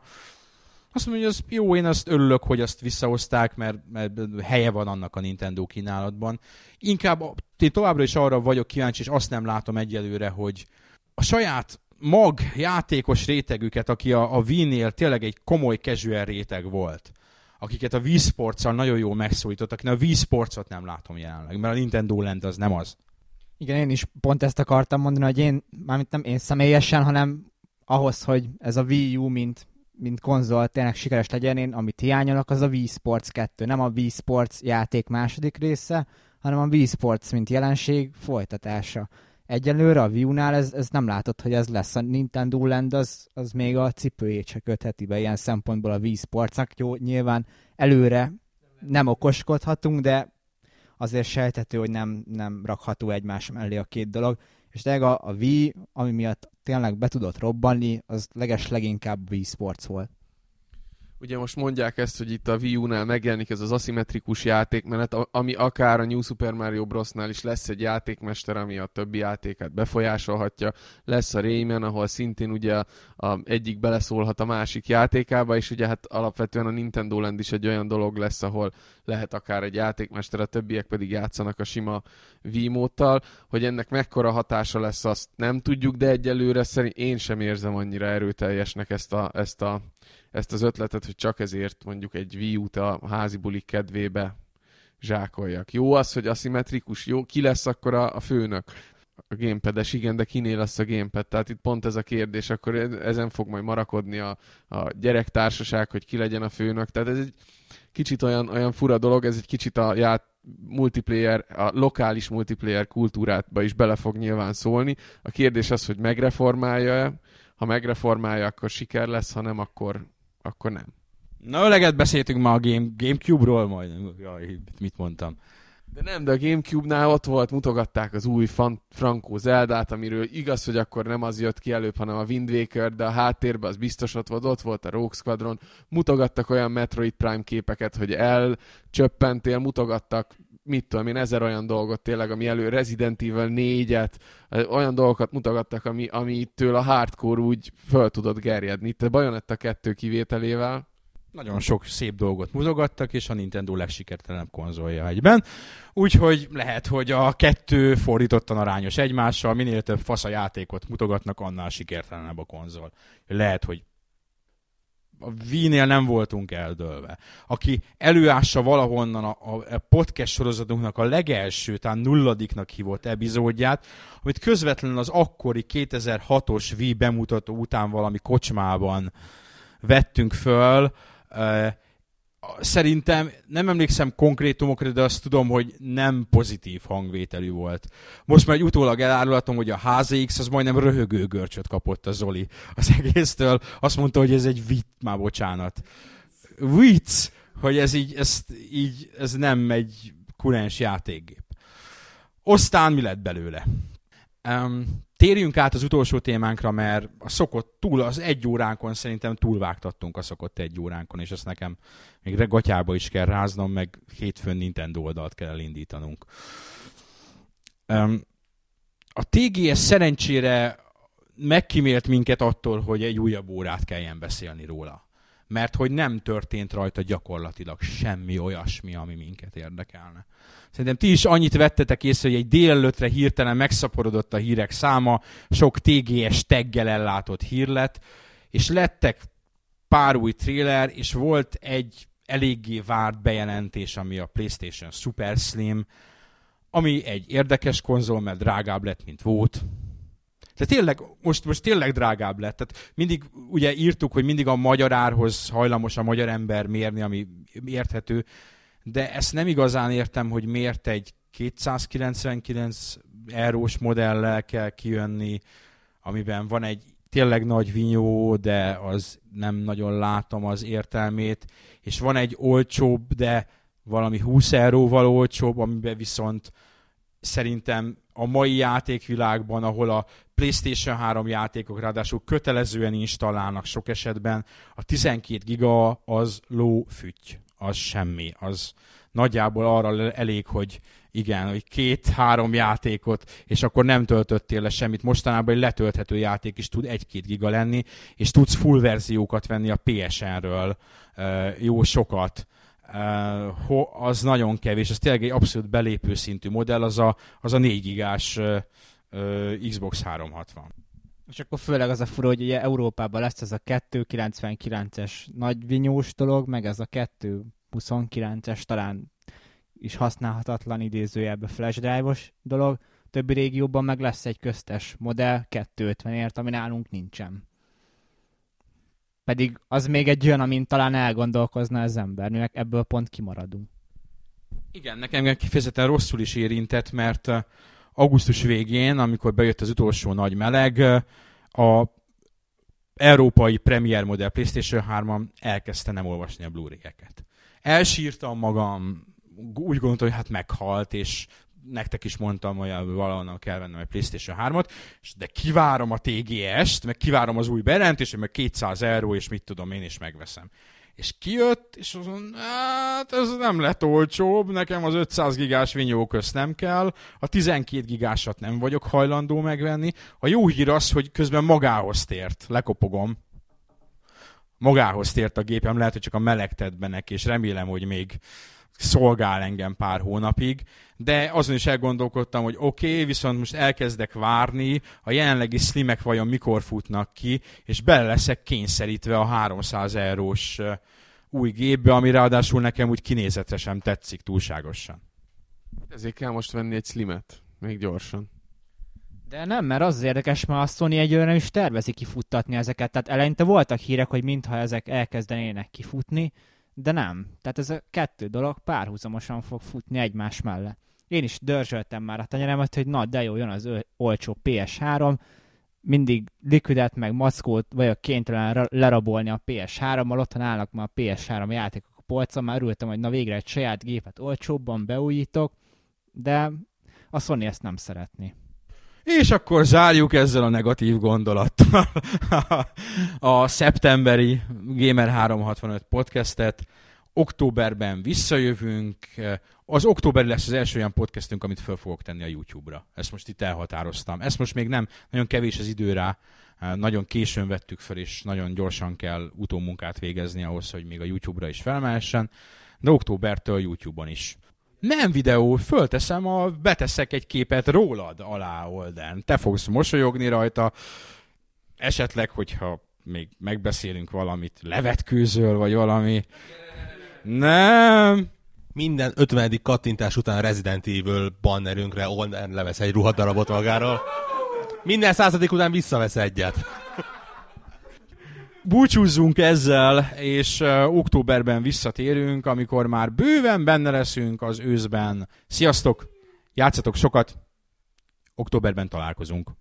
Azt mondom, hogy az jó, én azt örülök, hogy azt visszahozták, mert, mert helye van annak a Nintendo kínálatban. Inkább én továbbra is arra vagyok kíváncsi, és azt nem látom egyelőre, hogy a saját mag játékos rétegüket, aki a, a Wii-nél tényleg egy komoly casual réteg volt, akiket a Wii sports nagyon jól megszólítottak, én a Wii Sports-ot nem látom jelenleg, mert a Nintendo Land az nem az. Igen, én is pont ezt akartam mondani, hogy én, mármint nem én személyesen, hanem ahhoz, hogy ez a Wii U, mint, mint konzol tényleg sikeres legyen, én amit hiányolok, az a Wii Sports 2. Nem a Wii Sports játék második része, hanem a Wii Sports, mint jelenség folytatása egyelőre a Wii U-nál ez, ez nem látott, hogy ez lesz. A Nintendo Land az, az még a cipőjét se kötheti be ilyen szempontból a Wii Sportsnak. Jó, nyilván előre nem okoskodhatunk, de azért sejthető, hogy nem, nem rakható egymás mellé a két dolog. És tényleg a, a Wii, ami miatt tényleg be tudott robbanni, az leges leginkább Wii Sports volt. Ugye most mondják ezt, hogy itt a Wii U-nál megjelenik ez az aszimmetrikus játékmenet, ami akár a New Super Mario Bros-nál is lesz egy játékmester, ami a többi játékát befolyásolhatja. Lesz a Rayman, ahol szintén ugye a, egyik beleszólhat a másik játékába, és ugye hát alapvetően a Nintendo Land is egy olyan dolog lesz, ahol lehet akár egy játékmester, a többiek pedig játszanak a sima Wii módtal. Hogy ennek mekkora hatása lesz, azt nem tudjuk, de egyelőre szerint én sem érzem annyira erőteljesnek ezt a, ezt a ezt az ötletet, hogy csak ezért mondjuk egy Wii U-t a házi bulik kedvébe zsákoljak. Jó az, hogy aszimmetrikus, jó, ki lesz akkor a, a főnök? a gamepades, igen, de kinél lesz a gamepad? Tehát itt pont ez a kérdés, akkor ezen fog majd marakodni a, a gyerektársaság, hogy ki legyen a főnök. Tehát ez egy kicsit olyan, olyan fura dolog, ez egy kicsit a ját, multiplayer, a lokális multiplayer kultúrátba is bele fog nyilván szólni. A kérdés az, hogy megreformálja-e. Ha megreformálja, akkor siker lesz, ha nem, akkor, akkor nem. Na, öleget beszéltünk ma a Game, Gamecube-ról, majd jaj, mit mondtam. De nem, de a Gamecube-nál ott volt, mutogatták az új fan, Franco Zeldát, amiről igaz, hogy akkor nem az jött ki előbb, hanem a Wind Waker, de a háttérben az biztos ott volt, ott volt a Rogue Squadron, mutogattak olyan Metroid Prime képeket, hogy elcsöppentél, mutogattak mit tudom én, ezer olyan dolgot tényleg, ami elő Resident Evil 4-et, olyan dolgokat mutogattak, ami, amitől a hardcore úgy föl tudott gerjedni. Itt a 2 kivételével, nagyon sok szép dolgot mutogattak, és a Nintendo legsikertelenebb konzolja egyben. Úgyhogy lehet, hogy a kettő fordítottan arányos egymással, minél több fasz a játékot mutogatnak, annál sikertelenebb a konzol. Lehet, hogy a Wii-nél nem voltunk eldőlve. Aki előássa valahonnan a, a podcast sorozatunknak a legelső, talán nulladiknak hívott epizódját, amit közvetlenül az akkori 2006-os Wii bemutató után valami kocsmában vettünk föl, Szerintem nem emlékszem konkrétumokra, de azt tudom, hogy nem pozitív hangvételű volt. Most már utólag elárulhatom, hogy a HZX az majdnem röhögő görcsöt kapott a Zoli az egésztől. Azt mondta, hogy ez egy vicc, már bocsánat. Vicc, hogy ez így, ez, így, ez nem egy kurens játékgép. Aztán mi lett belőle? Um, Térjünk át az utolsó témánkra, mert a szokott túl, az egy óránkon szerintem túlvágtattunk a szokott egy óránkon, és ezt nekem még gatyába is kell ráznom, meg hétfőn Nintendo oldalt kell elindítanunk. A TGS szerencsére megkímélt minket attól, hogy egy újabb órát kelljen beszélni róla. Mert hogy nem történt rajta gyakorlatilag semmi olyasmi, ami minket érdekelne. Szerintem ti is annyit vettetek észre, hogy egy délelőttre hirtelen megszaporodott a hírek száma, sok TGS teggel ellátott hír lett, és lettek pár új trailer, és volt egy eléggé várt bejelentés, ami a PlayStation Super Slim, ami egy érdekes konzol, mert drágább lett, mint volt. De tényleg, most, most tényleg drágább lett. Tehát mindig ugye írtuk, hogy mindig a magyar árhoz hajlamos a magyar ember mérni, ami érthető, de ezt nem igazán értem, hogy miért egy 299 eurós modellel kell kijönni, amiben van egy tényleg nagy vinyó, de az nem nagyon látom az értelmét, és van egy olcsóbb, de valami 20 euróval olcsóbb, amiben viszont szerintem a mai játékvilágban, ahol a PlayStation 3 játékok ráadásul kötelezően installálnak sok esetben, a 12 giga az lófüty az semmi. Az nagyjából arra elég, hogy igen, hogy két-három játékot, és akkor nem töltöttél le semmit. Mostanában egy letölthető játék is tud egy-két giga lenni, és tudsz full verziókat venni a PSN-ről, jó sokat. Az nagyon kevés, ez tényleg egy abszolút belépő szintű modell, az a, az a 4 gigás Xbox 360. És akkor főleg az a fura, hogy ugye Európában lesz ez a 299-es nagy vinyós dolog, meg ez a 229-es talán is használhatatlan idézőjelbe flash drive-os dolog, többi régióban meg lesz egy köztes modell 250-ért, ami nálunk nincsen. Pedig az még egy olyan, amin talán elgondolkozna az ember, mi ebből pont kimaradunk. Igen, nekem kifejezetten rosszul is érintett, mert augusztus végén, amikor bejött az utolsó nagy meleg, a európai Premier modell PlayStation 3 elkezdte nem olvasni a Blu-ray-eket. Elsírtam magam, úgy gondoltam, hogy hát meghalt, és nektek is mondtam, hogy valahonnan kell vennem egy PlayStation 3-ot, de kivárom a TGS-t, meg kivárom az új bejelentést, meg 200 euró, és mit tudom, én is megveszem. És kijött, és azon, hát ez nem lett olcsóbb, nekem az 500 gigás vinyó közt nem kell, a 12 gigásat nem vagyok hajlandó megvenni. A jó hír az, hogy közben magához tért, lekopogom. Magához tért a gépem, lehet, hogy csak a melegtetbenek, és remélem, hogy még szolgál engem pár hónapig, de azon is elgondolkodtam, hogy oké, okay, viszont most elkezdek várni, a jelenlegi slimek vajon mikor futnak ki, és bele leszek kényszerítve a 300 eurós új gépbe, ami ráadásul nekem úgy kinézetre sem tetszik túlságosan. Ezért kell most venni egy slimet, még gyorsan. De nem, mert az, az érdekes, mert a Sony egyőre nem is tervezi kifuttatni ezeket. Tehát eleinte voltak hírek, hogy mintha ezek elkezdenének kifutni, de nem. Tehát ez a kettő dolog párhuzamosan fog futni egymás mellett. Én is dörzsöltem már a tenyeremet, hogy na, de jó, jön az olcsó PS3, mindig likvidet meg mackót vagyok kénytelen ra- lerabolni a PS3-mal, otthon állnak már a PS3 játékok a polcon, már örültem, hogy na végre egy saját gépet olcsóbban beújítok, de a Sony ezt nem szeretné. És akkor zárjuk ezzel a negatív gondolattal a szeptemberi Gamer 365 podcastet. Októberben visszajövünk. Az októberi lesz az első olyan podcastünk, amit föl fogok tenni a YouTube-ra. Ezt most itt elhatároztam. Ezt most még nem, nagyon kevés az idő rá. Nagyon későn vettük fel, és nagyon gyorsan kell utómunkát végezni ahhoz, hogy még a YouTube-ra is felmehessen. De októbertől YouTube-on is. Nem videó, fölteszem, a, beteszek egy képet rólad alá Olden. Te fogsz mosolyogni rajta, esetleg, hogyha még megbeszélünk valamit, levetkőzöl, vagy valami. Nem. Minden 50. kattintás után Resident Evil bannerünkre Olden levesz egy ruhadarabot magáról. Minden századik után visszavesz egyet. Búcsúzzunk ezzel, és uh, októberben visszatérünk, amikor már bőven benne leszünk az őszben. Sziasztok! Játszatok sokat! Októberben találkozunk.